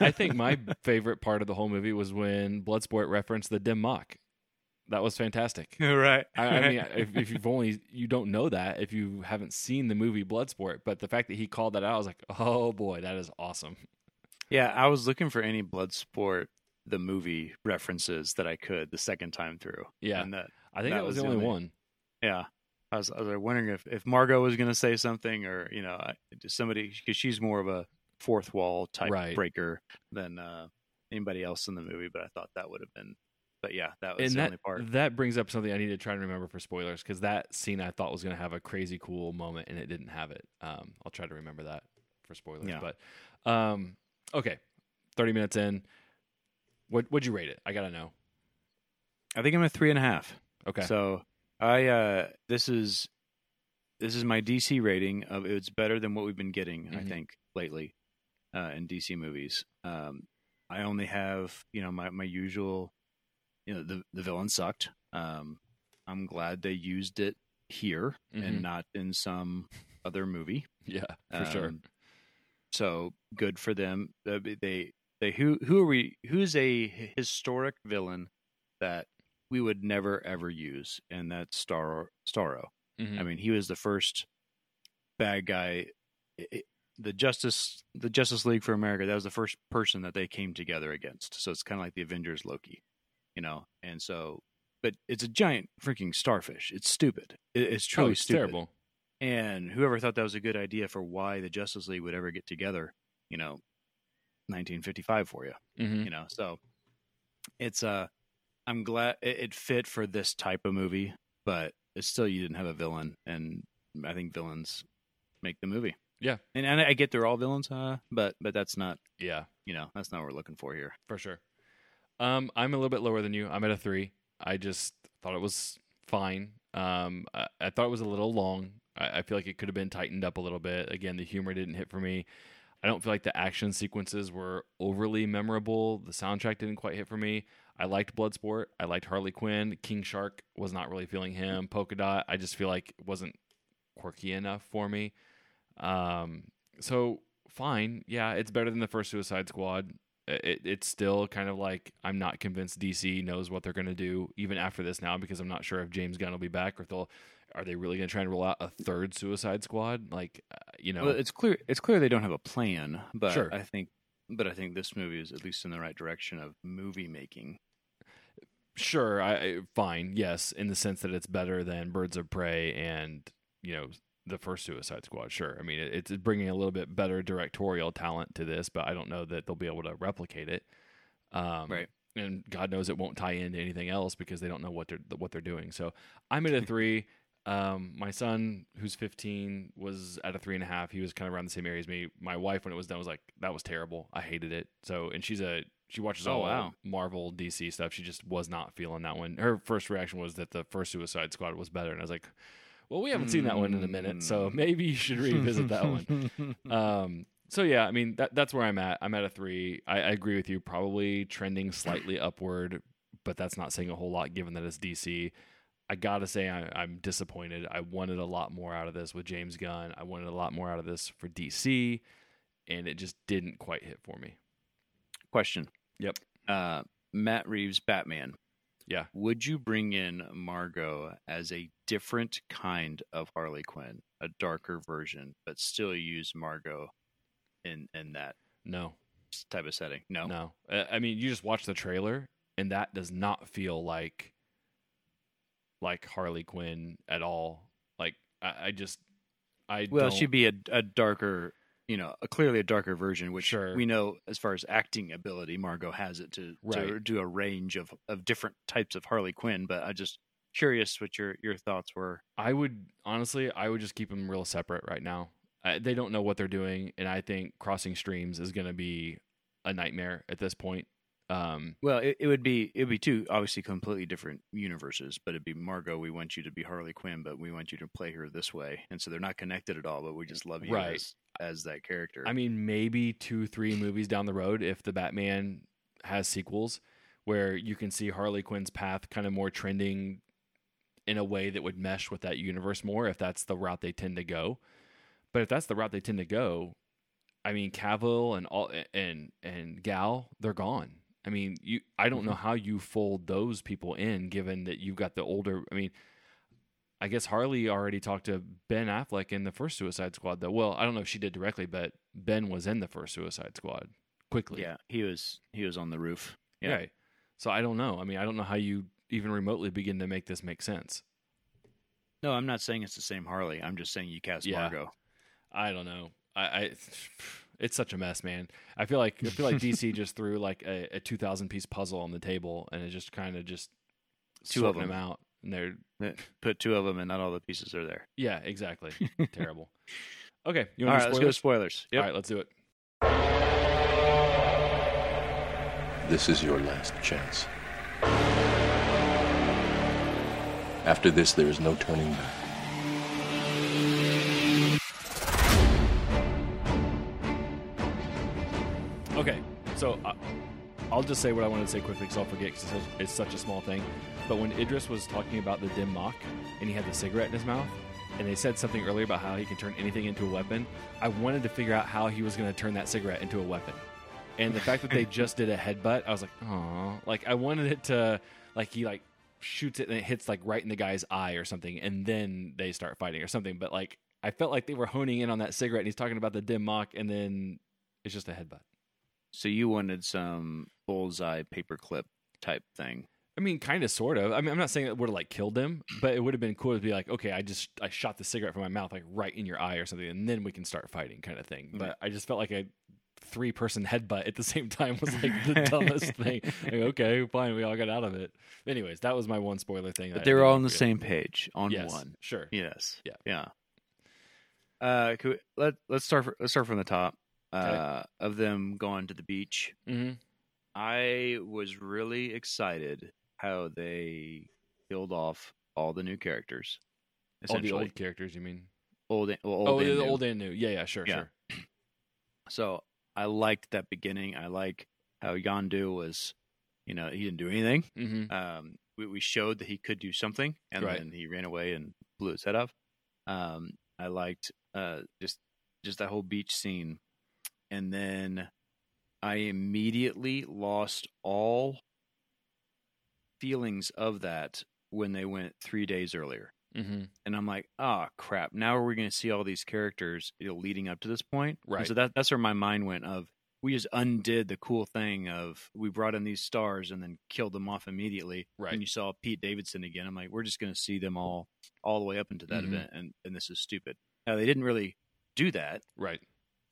I think my favorite part of the whole movie was when Bloodsport referenced the dim mak. That was fantastic. right. I, I mean, if, if you've only you don't know that if you haven't seen the movie Bloodsport, but the fact that he called that out, I was like, oh boy, that is awesome. Yeah, I was looking for any Bloodsport the movie references that I could the second time through. Yeah. and that I think that that was was the only- one. yeah. I was, I was wondering if, if Margot was going to say something or, you know, somebody, because she's more of a fourth wall type Right. breaker than uh, anybody else in the movie. But I thought that would have been, but yeah, that was and the that only part. that brings up something I need to try and remember for spoilers because that scene I thought was going to have a crazy cool moment and it didn't have it. Um, I'll try to remember that for spoilers. Yeah. But um, okay, thirty minutes in, what would you rate it? I gotta know. I think I'm a three and a half. Okay, So I, uh, this is, this is my DC rating of it's better than what we've been getting, I Mhm. think, lately uh, in DC movies. Um, I only have, you know, my, my usual, you know, the, the villain sucked. Um, I'm glad they used it here Mhm. and not in some other movie. yeah, for sure. Um, So good for them. Uh, They they who who are we? Who's a historic villain that we would never ever use, and that's Star Starro. Mhm. I mean, he was the first bad guy. i- i- the Justice the Justice League for America. That was the first person that they came together against. So it's kind of like the Avengers Loki, you know. And so, but it's a giant freaking starfish. It's stupid. It, it's oh, truly it's stupid. terrible. And whoever thought that was a good idea for why the Justice League would ever get together, you know, 1955 for you, hmm you know. So it's uh I'm glad it, it fit for this type of movie, but it's still you didn't have a villain, and I think villains make the movie. Yeah. and, and I get they're all villains, uh, but but that's not Yeah, you know that's not what we're looking for here. for sure. Um, I'm a little bit lower than you. I'm at a three. I just thought it was fine. Um, I, I thought it was a little long. I, I feel like it could have been tightened up a little bit. Again, the humor didn't hit for me. I don't feel like the action sequences were overly memorable. The soundtrack didn't quite hit for me. I liked Bloodsport. I liked Harley Quinn. King Shark was not really feeling him. Polka Dot, I just feel like it wasn't quirky enough for me. Um, so fine, yeah, it's better than the first Suicide Squad. It, it's still kind of like I'm not convinced DC knows what they're going to do even after this now because I'm not sure if James Gunn will be back or if they'll are they really going to try and roll out a third Suicide Squad? Like, uh, you know, Well, it's clear it's clear they don't have a plan, but Sure. I think but I think this movie is at least in the right direction of movie making. sure, I I- fine, yes, in the sense that it's better than Birds of Prey and you know the first Suicide Squad. Sure, I mean it's bringing a little bit better directorial talent to this, but I don't know that they'll be able to replicate it. Um, Right. And God knows it won't tie into anything else because they don't know what they're what they're doing. So I'm at a three. Um, my son, who's 15, was at a three and a half. He was kind of around the same area as me. My wife, when it was done, was like, "That was terrible. I hated it." So, and she's a she watches Oh, all wow. Marvel, DC stuff. She just was not feeling that one. Her first reaction was that the first Suicide Squad was better, and I was like, "Well, we haven't seen that one in a minute, so Mm. maybe you should revisit that one." Um, so yeah, I mean that that's where I'm at. I'm at a three. I, I agree with you. Probably trending slightly upward, but that's not saying a whole lot given that it's DC. I gotta say I, I'm disappointed. I wanted a lot more out of this with James Gunn. I wanted a lot more out of this for DC, and it just didn't quite hit for me. Question. Yep. Uh, Matt Reeves Batman. Yeah. Would you bring in Margot as a different kind of Harley Quinn, a darker version, but still use Margot in in that No, type of setting? No. no. I mean, you just watch the trailer, and that does not feel like like Harley Quinn at all. Like I, I just I Well, she'd be a, a darker, you know, a clearly a darker version, which Sure. we know as far as acting ability, Margot has it to, to do a range of, of different types of Harley Quinn. But I just curious what your your thoughts were. I would honestly, I would just keep them real separate right now. I, they don't know what they're doing, and I think crossing streams is going to be a nightmare at this point. Um, Well, it, it would be it would be two obviously completely different universes, but it'd be Margot. We want you to be Harley Quinn, but we want you to play her this way, and so they're not connected at all. But we just love you Right. as as that character. I mean, maybe two, three movies down the road, if the Batman has sequels, where you can see Harley Quinn's path kind of more trending in a way that would mesh with that universe more, if that's the route they tend to go. But if that's the route they tend to go, I mean, Cavill and all and and Gal, they're gone. I mean, you. I don't mm-hmm. know how you fold those people in, given that you've got the older. I mean, I guess Harley already talked to Ben Affleck in the first Suicide Squad, though. Well, I don't know if she did directly, but Ben was in the first Suicide Squad quickly. yeah, he was he was on the roof. Yeah. Right. So I don't know. I mean, I don't know how you even remotely begin to make this make sense. No, I'm not saying it's the same Harley. I'm just saying you cast Yeah. Margot. I don't know. I, I it's such a mess, man. I feel like I feel like DC just threw like a, a two thousand piece puzzle on the table and it just kind of just Two of them. out. And they're eh. Put two of them, and not all the pieces are there. yeah, exactly. Terrible. Okay, you want right, to let's go to spoilers. Yep. All right, let's do it. This is your last chance. After this, there is no turning back. I'll just say what I wanted to say quickly because I'll forget because it's, such- it's such a small thing. But when Idris was talking about the dim mak and he had the cigarette in his mouth, and they said something earlier about how he can turn anything into a weapon, I wanted to figure out how he was going to turn that cigarette into a weapon. And the fact that they just did a headbutt, I was like, oh, like I wanted it to, like he like shoots it and it hits like right in the guy's eye or something, and then they start fighting or something. But like I felt like they were honing in on that cigarette, and he's talking about the dim mak, and then it's just a headbutt. So you wanted some bullseye paperclip type thing. I mean, kind of, sort of. I mean, I'm not saying it would have like killed him, but it would have been cool to be like, okay, I just I shot the cigarette from my mouth like right in your eye or something, and then we can start fighting, kind of thing. But I just felt like a three person headbutt at the same time was like the dumbest thing. Like, okay, fine, we all got out of it. Anyways, that was my one spoiler thing. But they were all on the same page on Yes, one. Sure. Yes. Yeah. Yeah. Uh, could we, let let's start. fr- Let's start from the top. Okay. Uh, of them going to the beach. hmm I was really excited how they killed off all the new characters. All the old characters, you mean? old, and- well, old oh, and the new. old and new. Yeah, yeah, sure, Yeah. sure. So I liked that beginning. I like how Yondu was, you know, he didn't do anything. hmm Um, we, we showed that he could do something, and Right. then he ran away and blew his head off. Um, I liked uh, just just that whole beach scene, and then I immediately lost all feelings of that when they went three days earlier. hmm And I'm like, ah, crap! Now are we going to see all these characters you know, leading up to this point? And Right. so that that's where my mind went. Of we just undid the cool thing of we brought in these stars and then killed them off immediately. Right. And you saw Pete Davidson again. I'm like, we're just going to see them all all the way up into that Mhm. event, and and this is stupid. Now they didn't really do that, Right.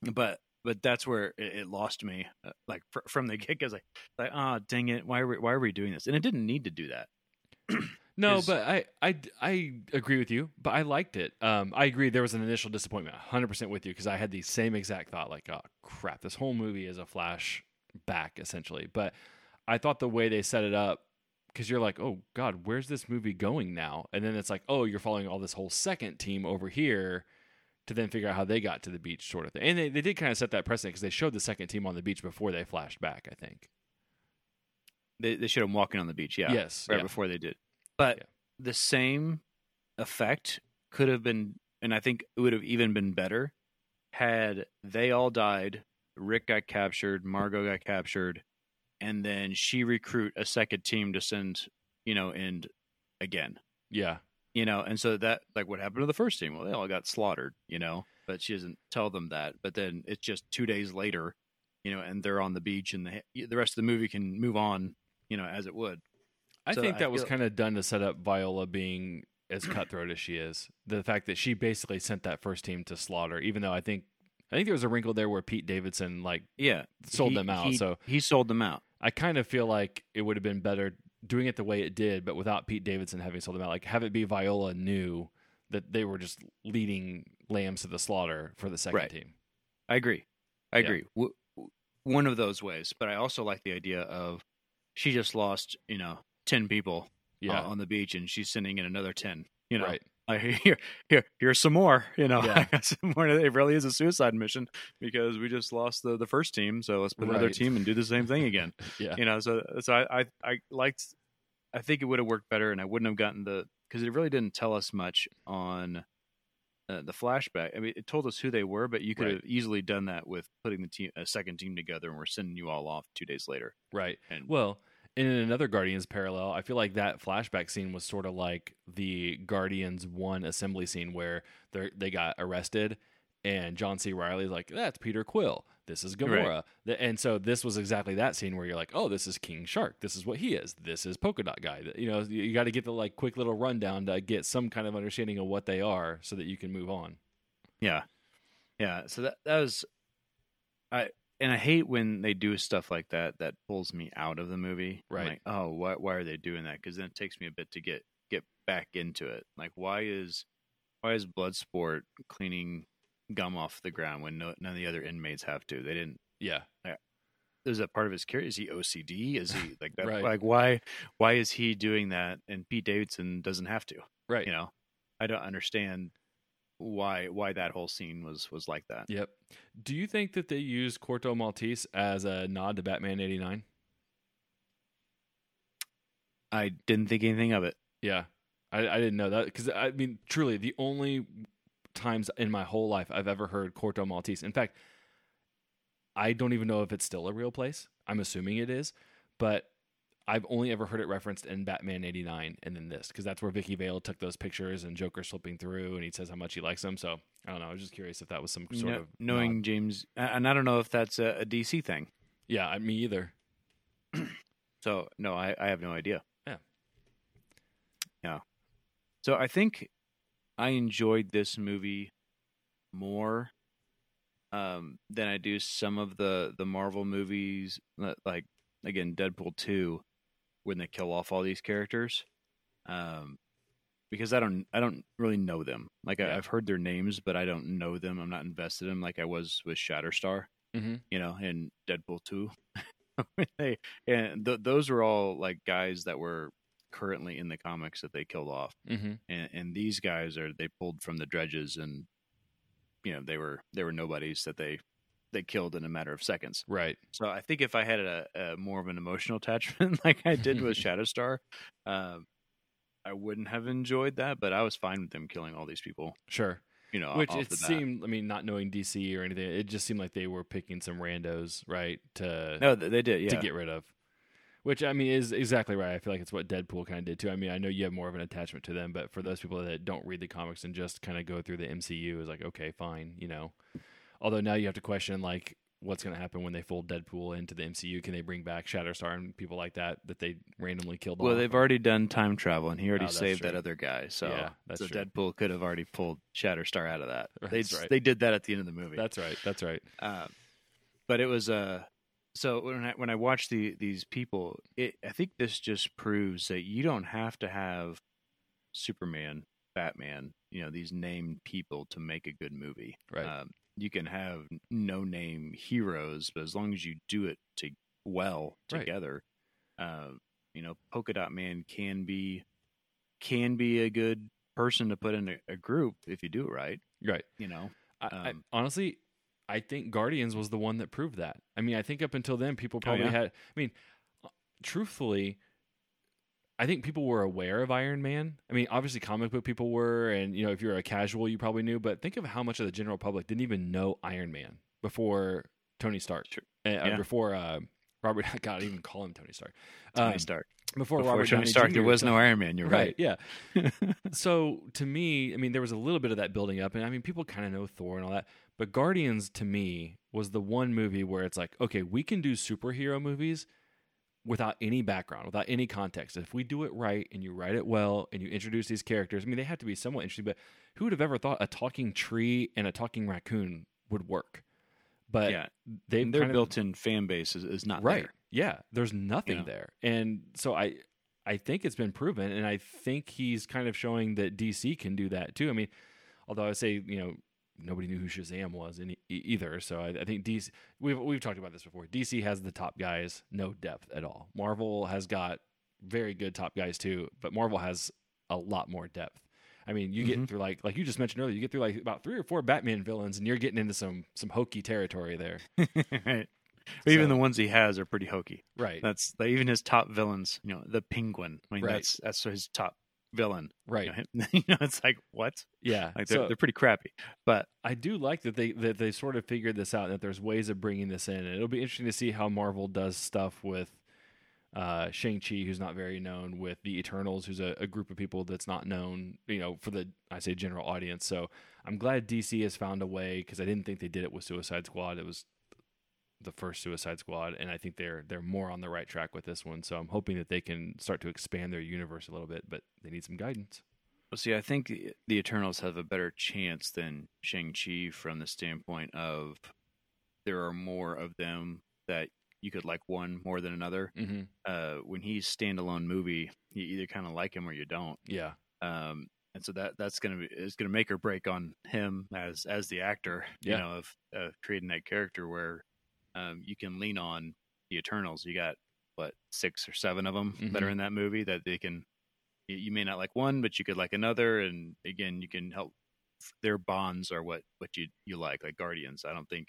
but but that's where it, it lost me. Uh, like fr- from the get go, like like ah, dang it, why are we, why are we doing this? And it didn't need to do that. No, but I, I, I agree with you. But I liked it. Um, I agree. There was an initial disappointment, hundred percent with you, because I had the same exact thought. Like, oh crap, this whole movie is a flashback essentially. But I thought the way they set it up, because you're like, oh god, where's this movie going now? And then it's like, oh, you're following all this whole second team over here to then figure out how they got to the beach, sort of thing. And they, they did kind of set that precedent because they showed the second team on the beach before they flashed back. I think. They they showed him walking on the beach. Yeah. Yes. right yeah. before they did. But Yeah. the same effect could have been, and I think it would have even been better had they all died. Rick got captured, Margot got captured, and then she recruit a second team to send, you know, and again, Yeah. You know, and so that like what happened to the first team? Well, they all got slaughtered, you know, but she doesn't tell them that. But then it's just two days later, you know, and they're on the beach, and the the rest of the movie can move on, you know, as it would. I So think I that was feel- kind of done to set up Viola being as cutthroat as she is. The fact that she basically sent that first team to slaughter, even though I think I think there was a wrinkle there where Pete Davidson like Yeah, sold he- them out. he- so he sold them out. I kind of feel like it would have been better doing it the way it did, but without Pete Davidson having sold them out. Like have it be Viola knew that they were just leading lambs to the slaughter for the second Right. team. I agree. I Yeah. agree. W- w- one of those ways, but I also like the idea of she just lost, you know, ten people Yeah. uh, on the beach, and she's sending in another ten. You know, Right. Like here, here, here's some more. You know, Yeah. Some more. It really is a suicide mission because we just lost the the first team, so let's put another team and do the same thing again. Yeah. you know, so so I I, I liked. I think it would have worked better, and I wouldn't have gotten the because it really didn't tell us much on uh, the flashback. I mean, it told us who they were, but you could Right. have easily done that with putting the team a second team together, and we're sending you all off two days later. Right. And Well, in another Guardians parallel, I feel like that flashback scene was sort of like the Guardians one assembly scene where they they got arrested and John C. Reilly's like, "That's Peter Quill." this is Gamora. Th- And so this was exactly that scene where you're like, oh, this is King Shark. This is what he is. This is Polka Dot Guy. You know, you got to get the like quick little rundown to get some kind of understanding of what they are so that you can move on. Yeah, yeah. So that that was, I and I hate when they do stuff like that that pulls me out of the movie. I'm Right. like, oh, why why are they doing that? Because then it takes me a bit to get get back into it. Like, why is why is Bloodsport cleaning gum off the ground when no, none of the other inmates have to? They didn't. Yeah. Is that part of his character? Is he OCD? Is he like that? Right. Like why why is he doing that? And Pete Davidson doesn't have to. Right. You know, I don't understand why why that whole scene was was like that. Yep. Do you think that they used Corto Maltese as a nod to Batman 89? I didn't think anything of it. Yeah. I, I didn't know that because I mean, truly, the only times in my whole life I've ever heard Corto Maltese. In fact, I don't even know if it's still a real place. I'm assuming it is, but I've only ever heard it referenced in Batman 89 and then this because that's where Vicki Vale took those pictures and Joker slipping through and he says how much he likes them. So I don't know. I was just curious if that was some sort Kno- of knowing nod. James, and I don't know if that's a, a DC thing. Yeah, me either. So no, I, I have no idea. Yeah. Yeah. So I think I enjoyed this movie more um, than I do some of the the Marvel movies, like again Deadpool two, when they kill off all these characters. Um, because I don't I don't really know them. Like Yeah. I, I've heard their names, but I don't know them. I'm not invested in them like I was with Shatterstar Mhm. you know, in Deadpool two. They and th- those were all like guys that were currently in the comics that they killed off, Mm-hmm. and, and these guys are they pulled from the dredges, and you know they were they were nobodies that they they killed in a matter of seconds. Right. So I think if I had a, a more of an emotional attachment like I did with Shatterstar, um, I wouldn't have enjoyed that. But I was fine with them killing all these people. Sure. You know, Which it seemed, I mean, not knowing DC or anything, it just seemed like they were picking some randos, right, to no, they they did. Yeah, to get rid of. Which I mean is exactly right. I feel like it's what Deadpool kind of did too. I mean, I know you have more of an attachment to them, but for those people that don't read the comics and just kind of go through the MCU, is like okay, fine, you know. Although now you have to question like what's going to happen when they fold Deadpool into the MCU. Can they bring back Shatterstar and people like that that they randomly killed? Well, off? they've already done time travel, and he already Oh, saved that other guy. So, Yeah, that's so true. Deadpool could have already pulled Shatterstar out of that. They just- right. they did that at the end of the movie. That's right. That's right. Uh, but it was uh, so when I when I watch the these people, it I think this just proves that you don't have to have Superman, Batman, you know, these named people to make a good movie. Right. Um, you can have no name heroes, but as long as you do it to well Right. together, um, you know, Polka Dot Man can be can be a good person to put in a, a group if you do it right. Right. You know, I, I, Um, honestly, I think Guardians was the one that proved that. I mean, I think up until then, people probably Oh, yeah? had. I mean, uh, truthfully, I think people were aware of Iron Man. I mean, obviously, comic book people were, and you know, if you're a casual, you probably knew. But think of how much of the general public didn't even know Iron Man before Tony Stark, Sure. uh, Yeah. before uh, Robert. God, I even call him Tony Stark. Tony Um, Stark. Before, Before Robert Tony Downey Stark, Jr. there was no Iron Man. You're right. yeah. so to me, I mean, there was a little bit of that building up, and I mean, people kind of know Thor and all that, but Guardians to me was the one movie where it's like, okay, we can do superhero movies without any background, without any context. If we do it right and you write it well and you introduce these characters, I mean, they have to be somewhat interesting, but who would have ever thought a talking tree and a talking raccoon would work? But yeah, they their built-in fan base is, is not right there. yeah there's nothing know? there and so i i think it's been proven and i think he's kind of showing that dc can do that too i mean although i would say you know nobody knew who shazam was e- either so I, I think dc we've we've talked about this before dc has the top guys no depth at all marvel has got very good top guys too but marvel has a lot more depth I mean, you get Mhm. through like like you just mentioned earlier, you get through like about three or four Batman villains, and you're getting into some some hokey territory there. right. But even the ones he has are pretty hokey. Right, That's even his top villains. You know, the Penguin. I mean, Right. that's that's his top villain. right, You know, you know, it's like what? yeah. Like they're, So- they're pretty crappy. But I do like that they that they sort of figured this out that there's ways of bringing this in. And it'll be interesting to see how Marvel does stuff with uh, Shang Chi, who's not very known, with the Eternals, who's a, a group of people that's not known, you know, for the I say general audience. So I'm glad DC has found a way because I didn't think they did it with Suicide Squad. It was the first Suicide Squad, and I think they're they're more on the right track with this one. So I'm hoping that they can start to expand their universe a little bit, but they need some guidance. Well, see, I think the, the Eternals have a better chance than Shang Chi from the standpoint of there are more of them that you could like one more than another. Mm-hmm. Uh, when he's standalone movie, you either kind of like him or you don't. Yeah, Um, and so that that's gonna be is gonna make or break on him as as the actor. You know, of uh, creating that character where um, you can lean on the Eternals. You got what six or seven of them that are Mhm. in that movie that they can. You, you may not like one, but you could like another, and again, you can help. Their bonds are what what you you like, like Guardians. I don't think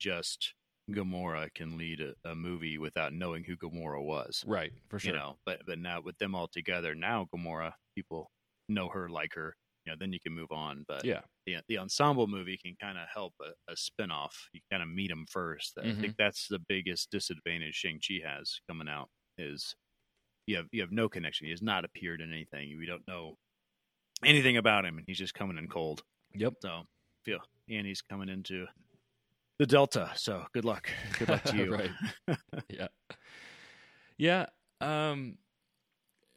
just Gamora can lead a, a movie without knowing who Gamora was right for sure. you know but but now with them all together now Gamora people know her like her you know then you can move on but yeah, the the ensemble movie can kind of help a, a spin-off. You kind of meet them 1st I Mhm. think that's the biggest disadvantage Shang-Chi has coming out is you have you have no connection. He has not appeared in anything. We don't know anything about him and he's just coming in cold. Yep. so feel and he's coming into the Delta. So good luck. Good luck to you. Right. yeah. Yeah um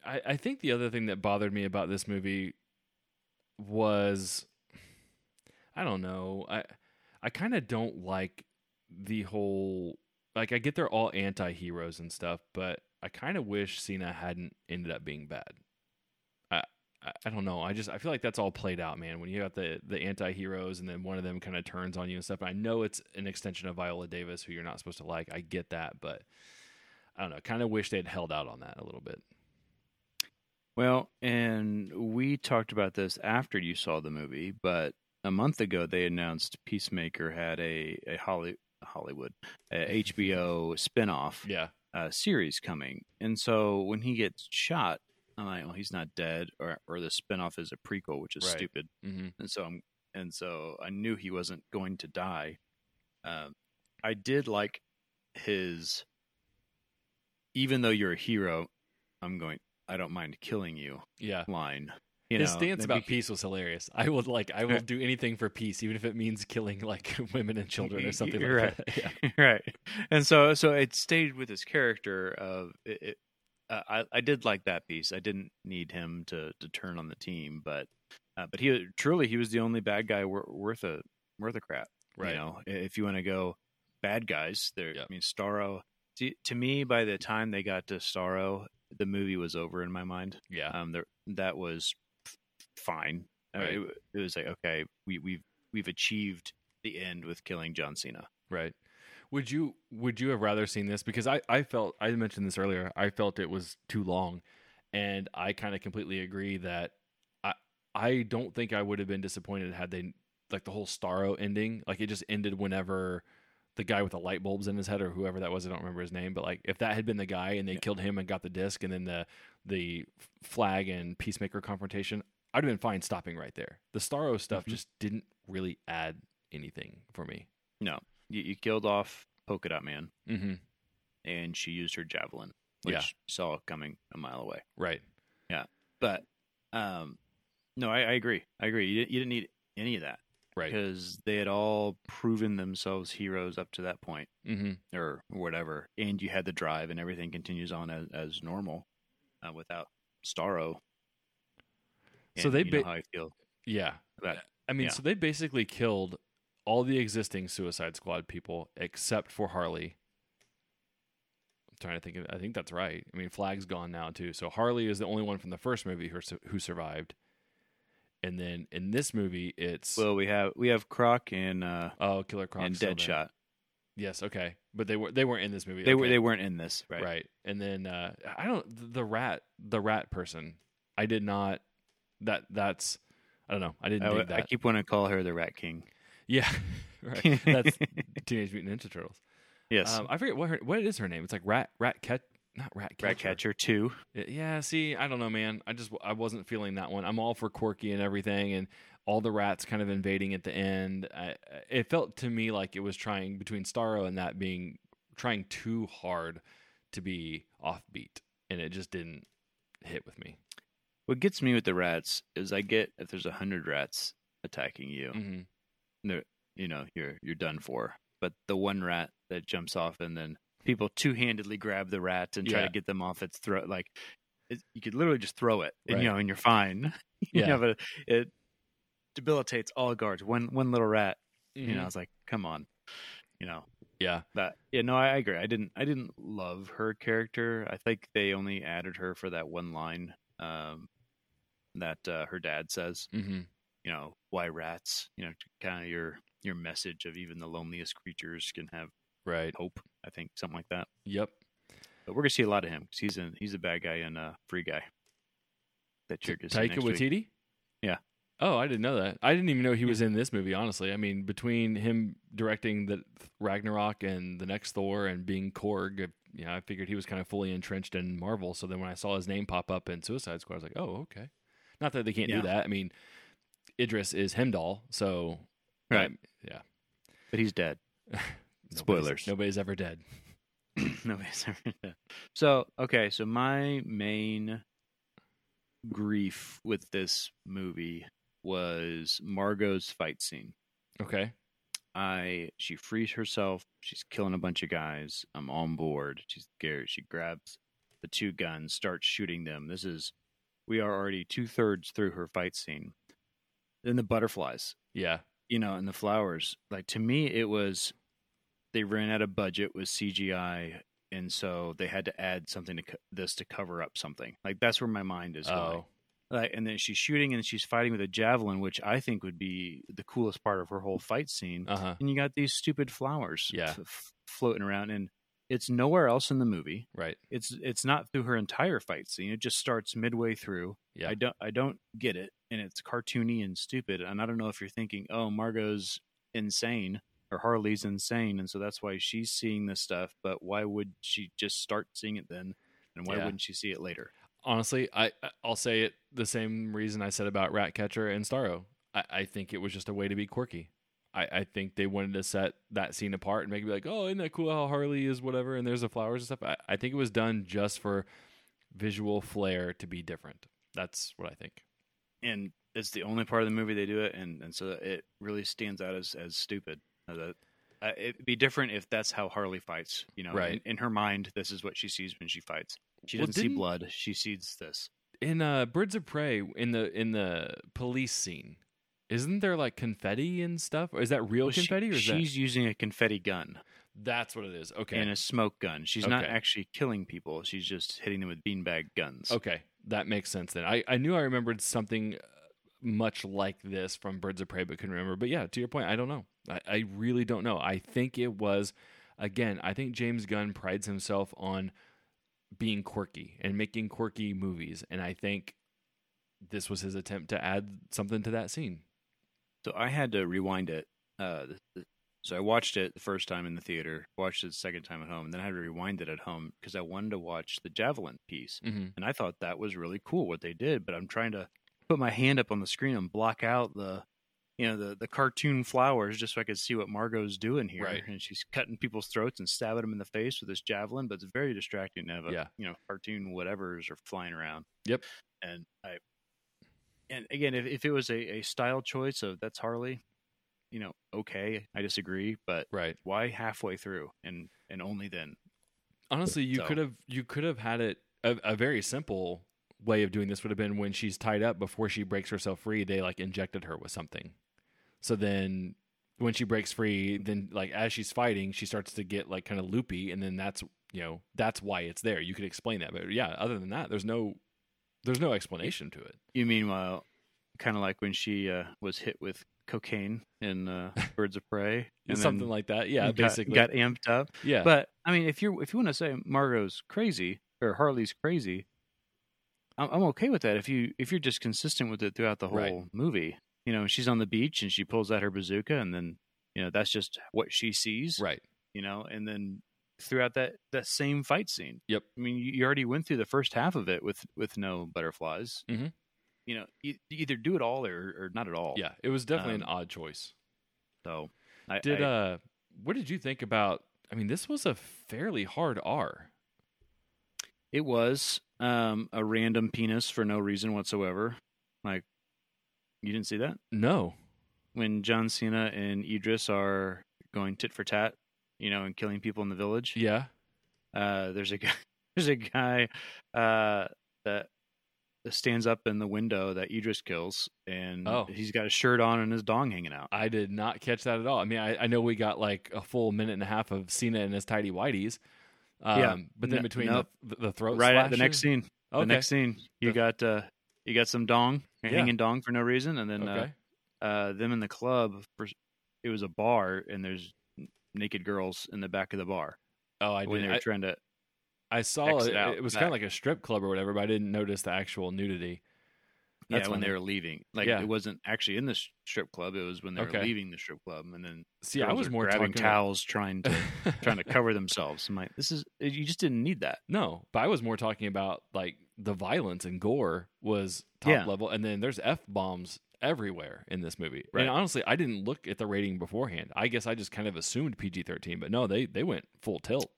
I, I think the other thing that bothered me about this movie was i don't know i i kind of don't like the whole like i get they're all anti-heroes and stuff but i kind of wish cena hadn't ended up being bad. I, I don't know i just i feel like that's all played out man. When you got the the anti-heroes and then one of them kind of turns on you and stuff i know it's an extension of viola davis who you're not supposed to like i get that but i don't know kind of wish they'd held out on that a little bit Well, and we talked about this after you saw the movie, but a month ago they announced Peacemaker had a a Holly, Hollywood a HBO spinoff yeah uh, series coming, and so when he gets shot, I'm like, well, he's not dead, or or the spinoff is a prequel, which is Right. stupid, mm-hmm. and so I'm and so I knew he wasn't going to die. Um, I did like his, even though you're a hero, I'm going. I don't mind killing you yeah line. You his know, stance about peace was hilarious. I would like, I will do anything for peace, even if it means killing like women and children or something like right. that. Yeah. right. And so, so it stayed with his character of it. it uh, I, I did like that piece. I didn't need him to, to turn on the team, but uh, but he truly he was the only bad guy wor- worth a worth a crap. Right. You know, if you want to go bad guys, there. Yep. I mean, Starro. To, to me, by the time they got to Starro, the movie was over in my mind. Yeah. Um, there that was fine. Right. it, it was like okay, we we've we've achieved the end with killing John Cena. Right. Would you would you have rather seen this? Because I, I felt I mentioned this earlier. I felt it was too long, and I kind of completely agree that I I don't think I would have been disappointed had they like the whole Starro ending. Like it just ended whenever the guy with the light bulbs in his head or whoever that was. I don't remember his name, but like if that had been the guy and they Yeah. killed him and got the disc, and then the the flag and peacemaker confrontation, I'd have been fine stopping right there. The Starro stuff Mhm. just didn't really add anything for me. No, you, you killed off Polka Dot Man, Mm-hmm. and she used her javelin, which Yeah. saw coming a mile away. Right. Yeah, but um, no, I, I agree. I agree. You, you didn't need any of that Right. because they had all proven themselves heroes up to that point, Mm-hmm. or whatever, and you had the drive, and everything continues on as, as normal uh, without Starro. So they you know ba- how I feel Yeah. I mean, Yeah. so they basically killed all the existing Suicide Squad people except for Harley. I'm trying to think of. I think that's right. I mean, Flag's gone now too. So Harley is the only one from the first movie who who survived. And then in this movie, it's Well, we have we have Croc and uh, oh, Killer Croc and Deadshot. Yes, okay, but they were they weren't in this movie. They were they weren't in this, right? right. And then uh, I don't the rat the rat person. I did not. That that's I don't know. I didn't I, dig that. I keep wanting to call her the Rat King. Yeah, right. That's Teenage Mutant Ninja Turtles. Yes, Um, I forget what her what is her name. It's like Rat Rat Cat, not Rat Catcher. Two. Yeah. See, I don't know, man. I just I wasn't feeling that one. I'm all for quirky and everything, and all the rats kind of invading at the end. I, it felt to me like it was trying between Starro and that being trying too hard to be offbeat, and it just didn't hit with me. What gets me with the rats is I get if there's a hundred rats attacking you, hmm they're- you know, you're you're done for. but the one rat that jumps off and then people two handedly grab the rat and try Yeah. to get them off its throat. Like it, you could literally just throw it, and Right. you know, and you're fine. you Yeah. know, but it debilitates all guards. One one little rat. You Mm-hmm. know, I was like, come on, you know. yeah, that yeah, no, I, I agree. I didn't I didn't love her character. I think they only added her for that one line um, that uh, her dad says. mm-hmm. You know, why rats? You know, kind of your your message of even the loneliest creatures can have right. hope. I think something like that. Yep. But we're gonna see a lot of him because he's a he's a bad guy and a free guy. That you're gonna Taika week. Waititi. Yeah. Oh, I didn't know that. I didn't even know he was in this movie. Honestly, I mean, between him directing the Ragnarok and the next Thor and being Korg, you know, I figured he was kind of fully entrenched in Marvel. So then when I saw his name pop up in Suicide Squad, I was like, oh, okay. Not that they can't Yeah. do that. I mean, Idris is Heimdall, so Right. um, yeah. But he's dead. Nobody's- Spoilers. Nobody's ever dead. Nobody's ever done. So okay, so my main grief with this movie was Margot's fight scene. Okay. I she frees herself. She's killing a bunch of guys. I'm on board. She's scared. She grabs the two guns, starts shooting them. This is we are already two thirds through her fight scene. Then the butterflies, Yeah. you know, and the flowers. Like to me, it was they ran out of budget with CGI, and so they had to add something to co- this to cover up something. Like that's where my mind is going. Oh. Like, and then she's shooting and she's fighting with a javelin, which I think would be the coolest part of her whole fight scene. Uh huh. And you got these stupid flowers, Yeah. f- floating around, and it's nowhere else in the movie. Right. It's it's not through her entire fight scene. It just starts midway through. Yeah. I don't I don't get it, and it's cartoony and stupid. And I don't know if you're thinking, oh, Margot's insane or Harley's insane, and so that's why she's seeing this stuff. But why would she just start seeing it then? And why Yeah. wouldn't she see it later? honestly, I I'll say it the same reason I said about Ratcatcher and Starro. I, I think it was just a way to be quirky. I, I think they wanted to set that scene apart and make it be like, oh, isn't that cool how Harley is whatever and there's the flowers and stuff. I, I think it was done just for visual flair to be different. That's what I think. and it's the only part of the movie they do it, and, and so it really stands out as as stupid. That- uh, it'd be different if that's how Harley fights. You know, Right. in, in her mind, this is what she sees when she fights. She Well, doesn't see blood; she sees this. In uh, Birds of Prey, in the in the police scene, isn't there like confetti and stuff? Or is that real Well, she- confetti or is that she's using a confetti gun that's what it is? Okay. and a smoke gun. She's not actually killing people; she's just hitting them with beanbag guns. Okay, that makes sense then. I, I knew I remembered something much like this from Birds of Prey, but couldn't remember. But yeah, to your point, I don't know. I, I really don't know. I think it was, again, I think James Gunn prides himself on being quirky and making quirky movies. And I think this was his attempt to add something to that scene. So I had to rewind it. Uh, so I watched it the first time in the theater, watched it the second time at home, and then I had to rewind it at home because I wanted to watch the javelin piece. Mm-hmm. and I thought that was really cool what they did. But I'm trying to put my hand up on the screen and block out the, you know, the the cartoon flowers just so I could see what Margot's doing here. Right. And she's cutting people's throats and stabbing them in the face with this javelin. But it's very distracting to have a, Yeah. you know, cartoon whatevers are flying around. Yep. And I, and again, if if it was a, a style choice of that's Harley, you know, okay, I disagree. But Right. why halfway through and and only then? Honestly, you So- could have you could have had it a, a very simple way of doing this would have been when she's tied up before she breaks herself free. They like injected her with something, so then when she breaks free, then like as she's fighting, she starts to get like kind of loopy, and then that's you know that's why it's there. You could explain that, but yeah, other than that, there's no there's no explanation to it. You meanwhile, kind of like when she uh, was hit with cocaine in uh, Birds of Prey, and something like that. Yeah, got, basically. got amped up. yeah, But I mean, if you if you want to say Margot's crazy or Harley's crazy, I'm, I'm okay with that. If you if you're just consistent with it throughout the whole Right. movie, you know, she's on the beach and she pulls out her bazooka, and then you know that's just what she sees, right. You know, and then throughout that that same fight scene. Yep. I mean, you, you already went through the first half of it with with no butterflies. Mhm. You know, either do it all or, or not at all. Yeah, it was definitely an Um, odd choice. So, I Did I, uh, what did you think about? I mean, this was a fairly hard R. it was um a random penis for no reason whatsoever. Like, you didn't see that No. when John Cena and Idris are going tit for tat, you know, and killing people in the village. Yeah. Uh, there's a guy. There's a guy uh, that stands up in the window that Idris kills, and Oh. he's got a shirt on and his dong hanging out. I did not catch that at all. I mean, I, I know we got like a full minute and a half of Cena and his tidy whiteys. Um, Yeah. But then No- between nope. the, the throat right at the next scene. Okay. The next scene, you The- got uh, you got some dong Yeah. hanging dong for no reason, and then Okay. uh, uh, them in the club. For, it was a bar, and there's naked girls in the back of the bar oh, I when did. they were I, trying to. I saw it. It was kind of like a strip club or whatever, but I didn't notice the actual nudity. Yeah, That's when they were leaving, like Yeah. it wasn't actually in the strip club. It was when they Okay. were leaving the strip club, and then See, I was more grabbing towels, trying to trying to cover themselves. I'm like, this is eh, you just didn't need that. No, but I was more talking about like the violence and gore was top Yeah. level, and then there's f bombs everywhere in this movie. Right. And honestly, I didn't look at the rating beforehand. I guess I just kind of assumed PG thirteen, but no, they they went full tilt.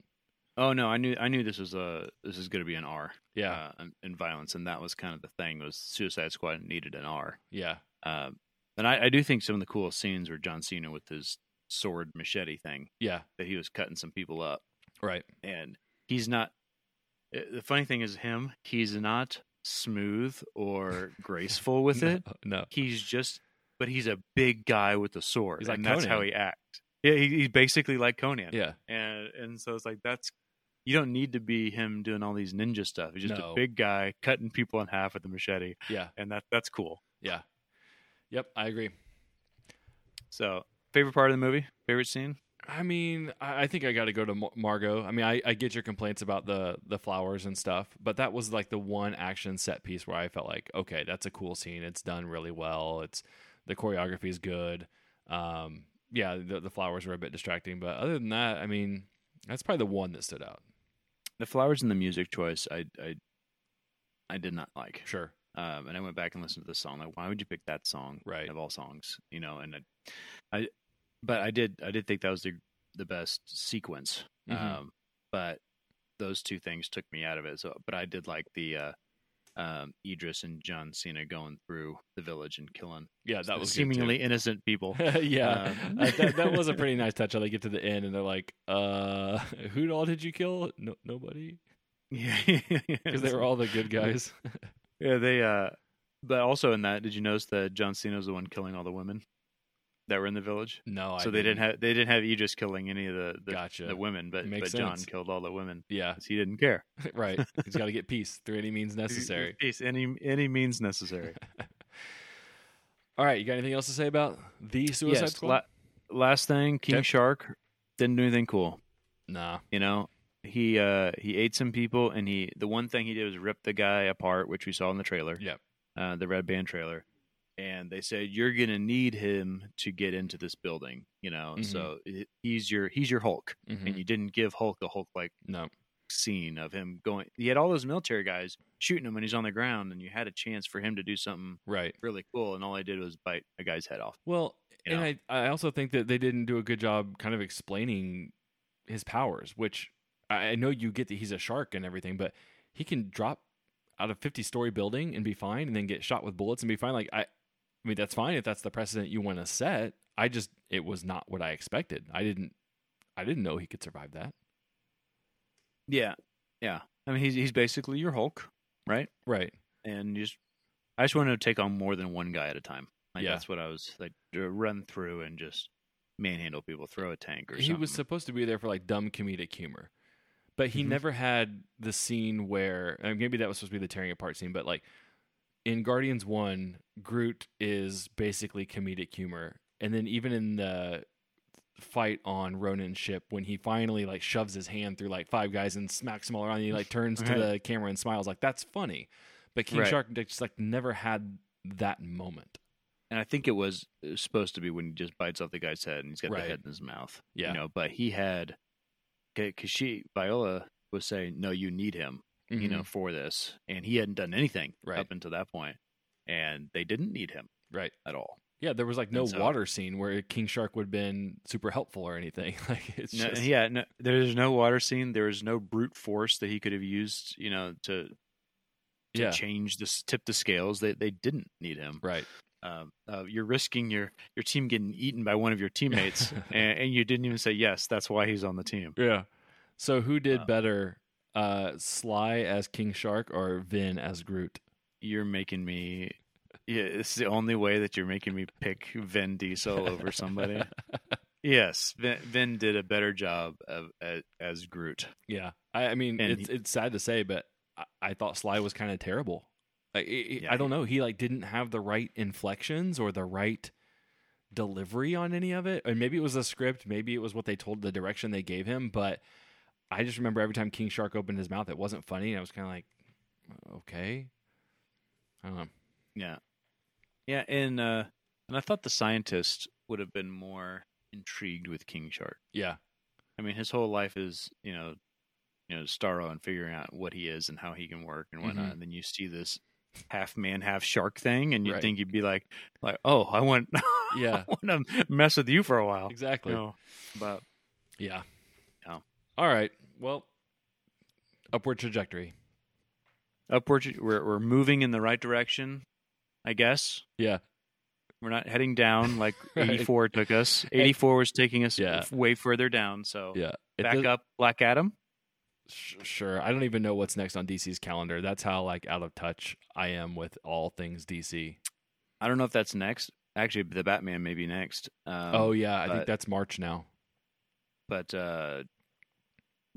Oh no, I knew I knew this was a this is going to be an R. Yeah, uh, in- violence, and that was kind of the thing. Was Suicide Squad needed an R? yeah, Um, and I, I do think some of the coolest scenes were John Cena with his sword machete thing yeah. that he was cutting some people up, Right. and he's not. uh, The funny thing is him. He's not smooth or graceful with no, it. No. He's just, but he's a big guy with a sword, He's like and that's how he acts. Yeah, he, he's basically like Conan. Yeah. and and so it's like that's you don't need to be him doing all these ninja stuff. He's just No. a big guy cutting people in half with a machete, Yeah. and that that's cool. Yeah. Yep. I agree. So, favorite part of the movie, favorite scene. I mean, I I think I got to go to Mar- Margot. I mean, I, I get your complaints about the the flowers and stuff, but that was like the one action set piece where I felt like, okay, that's a cool scene. It's done really well. It's the choreography is good. Um, yeah, the, the flowers were a bit distracting, but other than that, I mean, that's probably the one that stood out. The flowers and the music choice, I I, I did not like. Sure. Um, and I went back and listened to the song. Like, why would you pick that song Right. of all songs? You know, and I, I, but I did I did think that was the the best sequence. Mhm. Um, but those two things took me out of it. So, but I did like the uh, um, Idris and John Cena going through the village and killing Yeah, that was seemingly innocent people. yeah, Um, I- that, that was a pretty nice touch. How they get to the end and they're like, "Uh, who all did you kill? No, nobody," yeah, because they were all the good guys. Yeah, they. uh But also in that, did you notice that John Cena was the one killing all the women that were in the village? no, I so they didn't have they didn't have Idris killing any of the the, Gotcha. the women, but Makes but John sense. killed all the women Yeah, he didn't care. right. He's got to get peace through any means necessary. Peace, any any means necessary. All right, you got anything else to say about the Suicide yes. Squad? la- last thing, King Okay. Shark didn't do anything cool. nah. You know, he uh he ate some people, and he the one thing he did was rip the guy apart, which we saw in the trailer. Yep. uh, the Red Band trailer, and they said you're gonna need him to get into this building. You know, Mhm. so he- he's your he's your Hulk, Mhm. and you didn't give Hulk a Hulk like No. scene of him going. He had all those military guys shooting him when he's on the ground, and you had a chance for him to do something Right. really cool, and all I did was bite a guy's head off. Well, You and? I I also think that they didn't do a good job kind of explaining his powers, which I I know you get that he's a shark and everything, but he can drop out of 50 story building and be fine and then get shot with bullets and be fine like I I mean that's fine if that's the precedent you want to set. I just it was not what I expected. I didn't I didn't know he could survive that. Yeah, yeah. I mean, he's he's basically your Hulk, right? Right. And you just, I just wanted to take on more than one guy at a time. Like Yeah. that's what I was like run through and just manhandle people, throw a tank or something. he something. was supposed to be there for like dumb comedic humor but he Mhm. never had the scene where and maybe that was supposed to be the tearing apart scene but like in guardians 1 groot is basically comedic humor and then even in the fight on ronan's ship when he finally like shoves his hand through like five guys and smacks them all around and he like turns to the camera and smiles like that's funny but king Right. shark just like never had that moment and I think it was, it was supposed to be when he just bites off the guy's head and he's got Right. the head in his mouth. Yeah. you know. But he had, because she Viola was saying, "No, you need him, you know, for this," and he hadn't done anything Mm-hmm. Right. up until that point, and they didn't need him right at all. Yeah, there was like no so- water scene where King Shark would have been super helpful or anything. Like it's No, just yeah, no, there's no water scene. There was no brute force that he could have used, you know, to to yeah, change this, tip the scales. They they didn't need him. right. um, uh, you're risking your your team getting eaten by one of your teammates, and, and you didn't even say yes. That's why he's on the team. Yeah. So who did Uh, better, uh, Sly as King Shark or Vin as Groot? You're making me. Yeah, it's the only way that you're making me pick Vin Diesel over somebody. yes, Vin, Vin did a better job of as, as Groot. Yeah, I, I mean, And it's it's sad to say, but I, I thought Sly was kind of terrible. Like, it- Yeah, I don't know, he like didn't have the right inflections or the right delivery on any of it, and maybe it was the script, maybe it was what they told, the direction they gave him. But I just remember every time King Shark opened his mouth, it wasn't funny, and I was kind of like, okay, I don't know. Yeah, yeah, and uh, and I thought the scientist would have been more intrigued with King Shark. Yeah, I mean, his whole life is you know, you know, Starro and figuring out what he is and how he can work and whatnot. Mhm. And then you see this half man, half shark thing, and you Right. think you'd be like, like, oh, I want, Yeah. I want to mess with you for a while, exactly. you know. But Yeah. Yeah. All right. Well, upward trajectory. upward, we're we're moving in the right direction, I guess. Yeah. We're not heading down like Right. 84 took us. 84 was taking us Yeah. way further down. So Yeah. It back does- up, Black Adam. Sh- Sure. I don't even know what's next on DC's calendar. That's how like out of touch I am with all things DC. I don't know if that's next. Actually, the Batman may be next. Um, oh yeah, I think that's March now. but uh,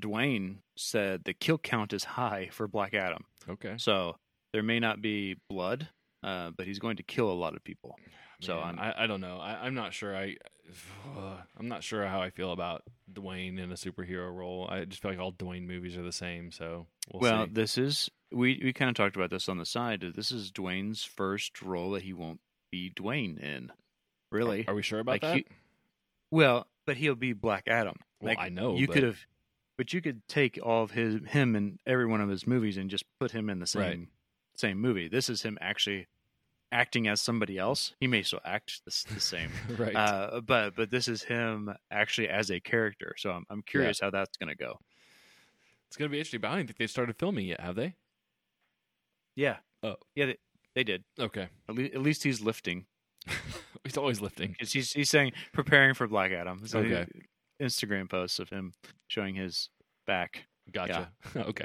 Dwayne said the kill count is high for Black Adam. Okay. So there may not be blood, uh, but he's going to kill a lot of people. So I'm- I, I don't know. I, I'm not sure. I I'm not sure how I feel about Dwayne in a superhero role. I just feel like all Dwayne movies are the same. So we'll, this is we we kind of talked about this on the side. This is Dwayne's first role that he won't be Dwayne in. Really? Are we sure about like that? he- Well, but he'll be Black Adam. Well, Like, I know, you but- could have, but you could take all of his him and every one of his movies and just put him in the same Right. same movie. This is him actually acting as somebody else. He may still act the, the same, right. uh, but but this is him actually as a character. So I'm I'm curious how that's going to go. it's gonna be interesting. But I don't think they've started filming yet. Have they? Yeah. Oh. yeah, they, they did. Okay. At, le- at least he's lifting. He's always lifting. he's he's saying preparing for Black Adam. So he- Okay. Instagram posts of him showing his back. Gotcha. okay.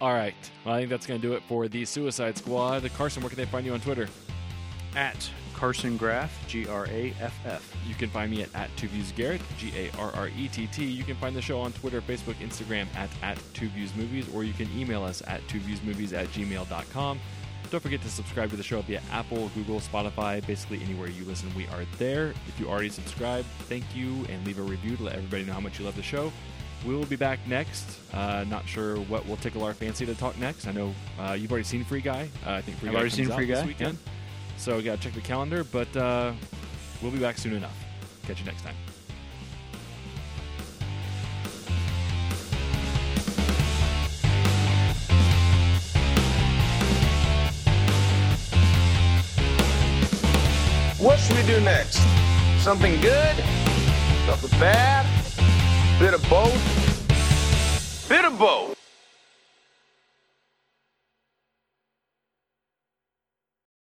All right. Well, I think that's going to do it for the Suicide Squad. Carson, where can they find you on Twitter? At Carson Graff, G R A F F. You can find me at, at Two Views Garrett, G A R R E T T. You can find the show on Twitter, Facebook, Instagram at, at Two Views Movies, or you can email us at twoviewsmovies at gmail.com. Don't forget to subscribe to the show via Apple, Google, Spotify, basically anywhere you listen, we are there. If you already subscribed, thank you, and leave a review to let everybody know how much you love the show. We will be back next. Uh, not sure what will tickle our fancy to talk next. I know uh, you've already seen Free Guy. Uh, I think Free I've Guy already seen Free this Guy, weekend. So we got to check the calendar, but uh, we'll be back soon enough. Catch you next time. What should we do next? Something good? Something bad? Bit of both? Bit of both.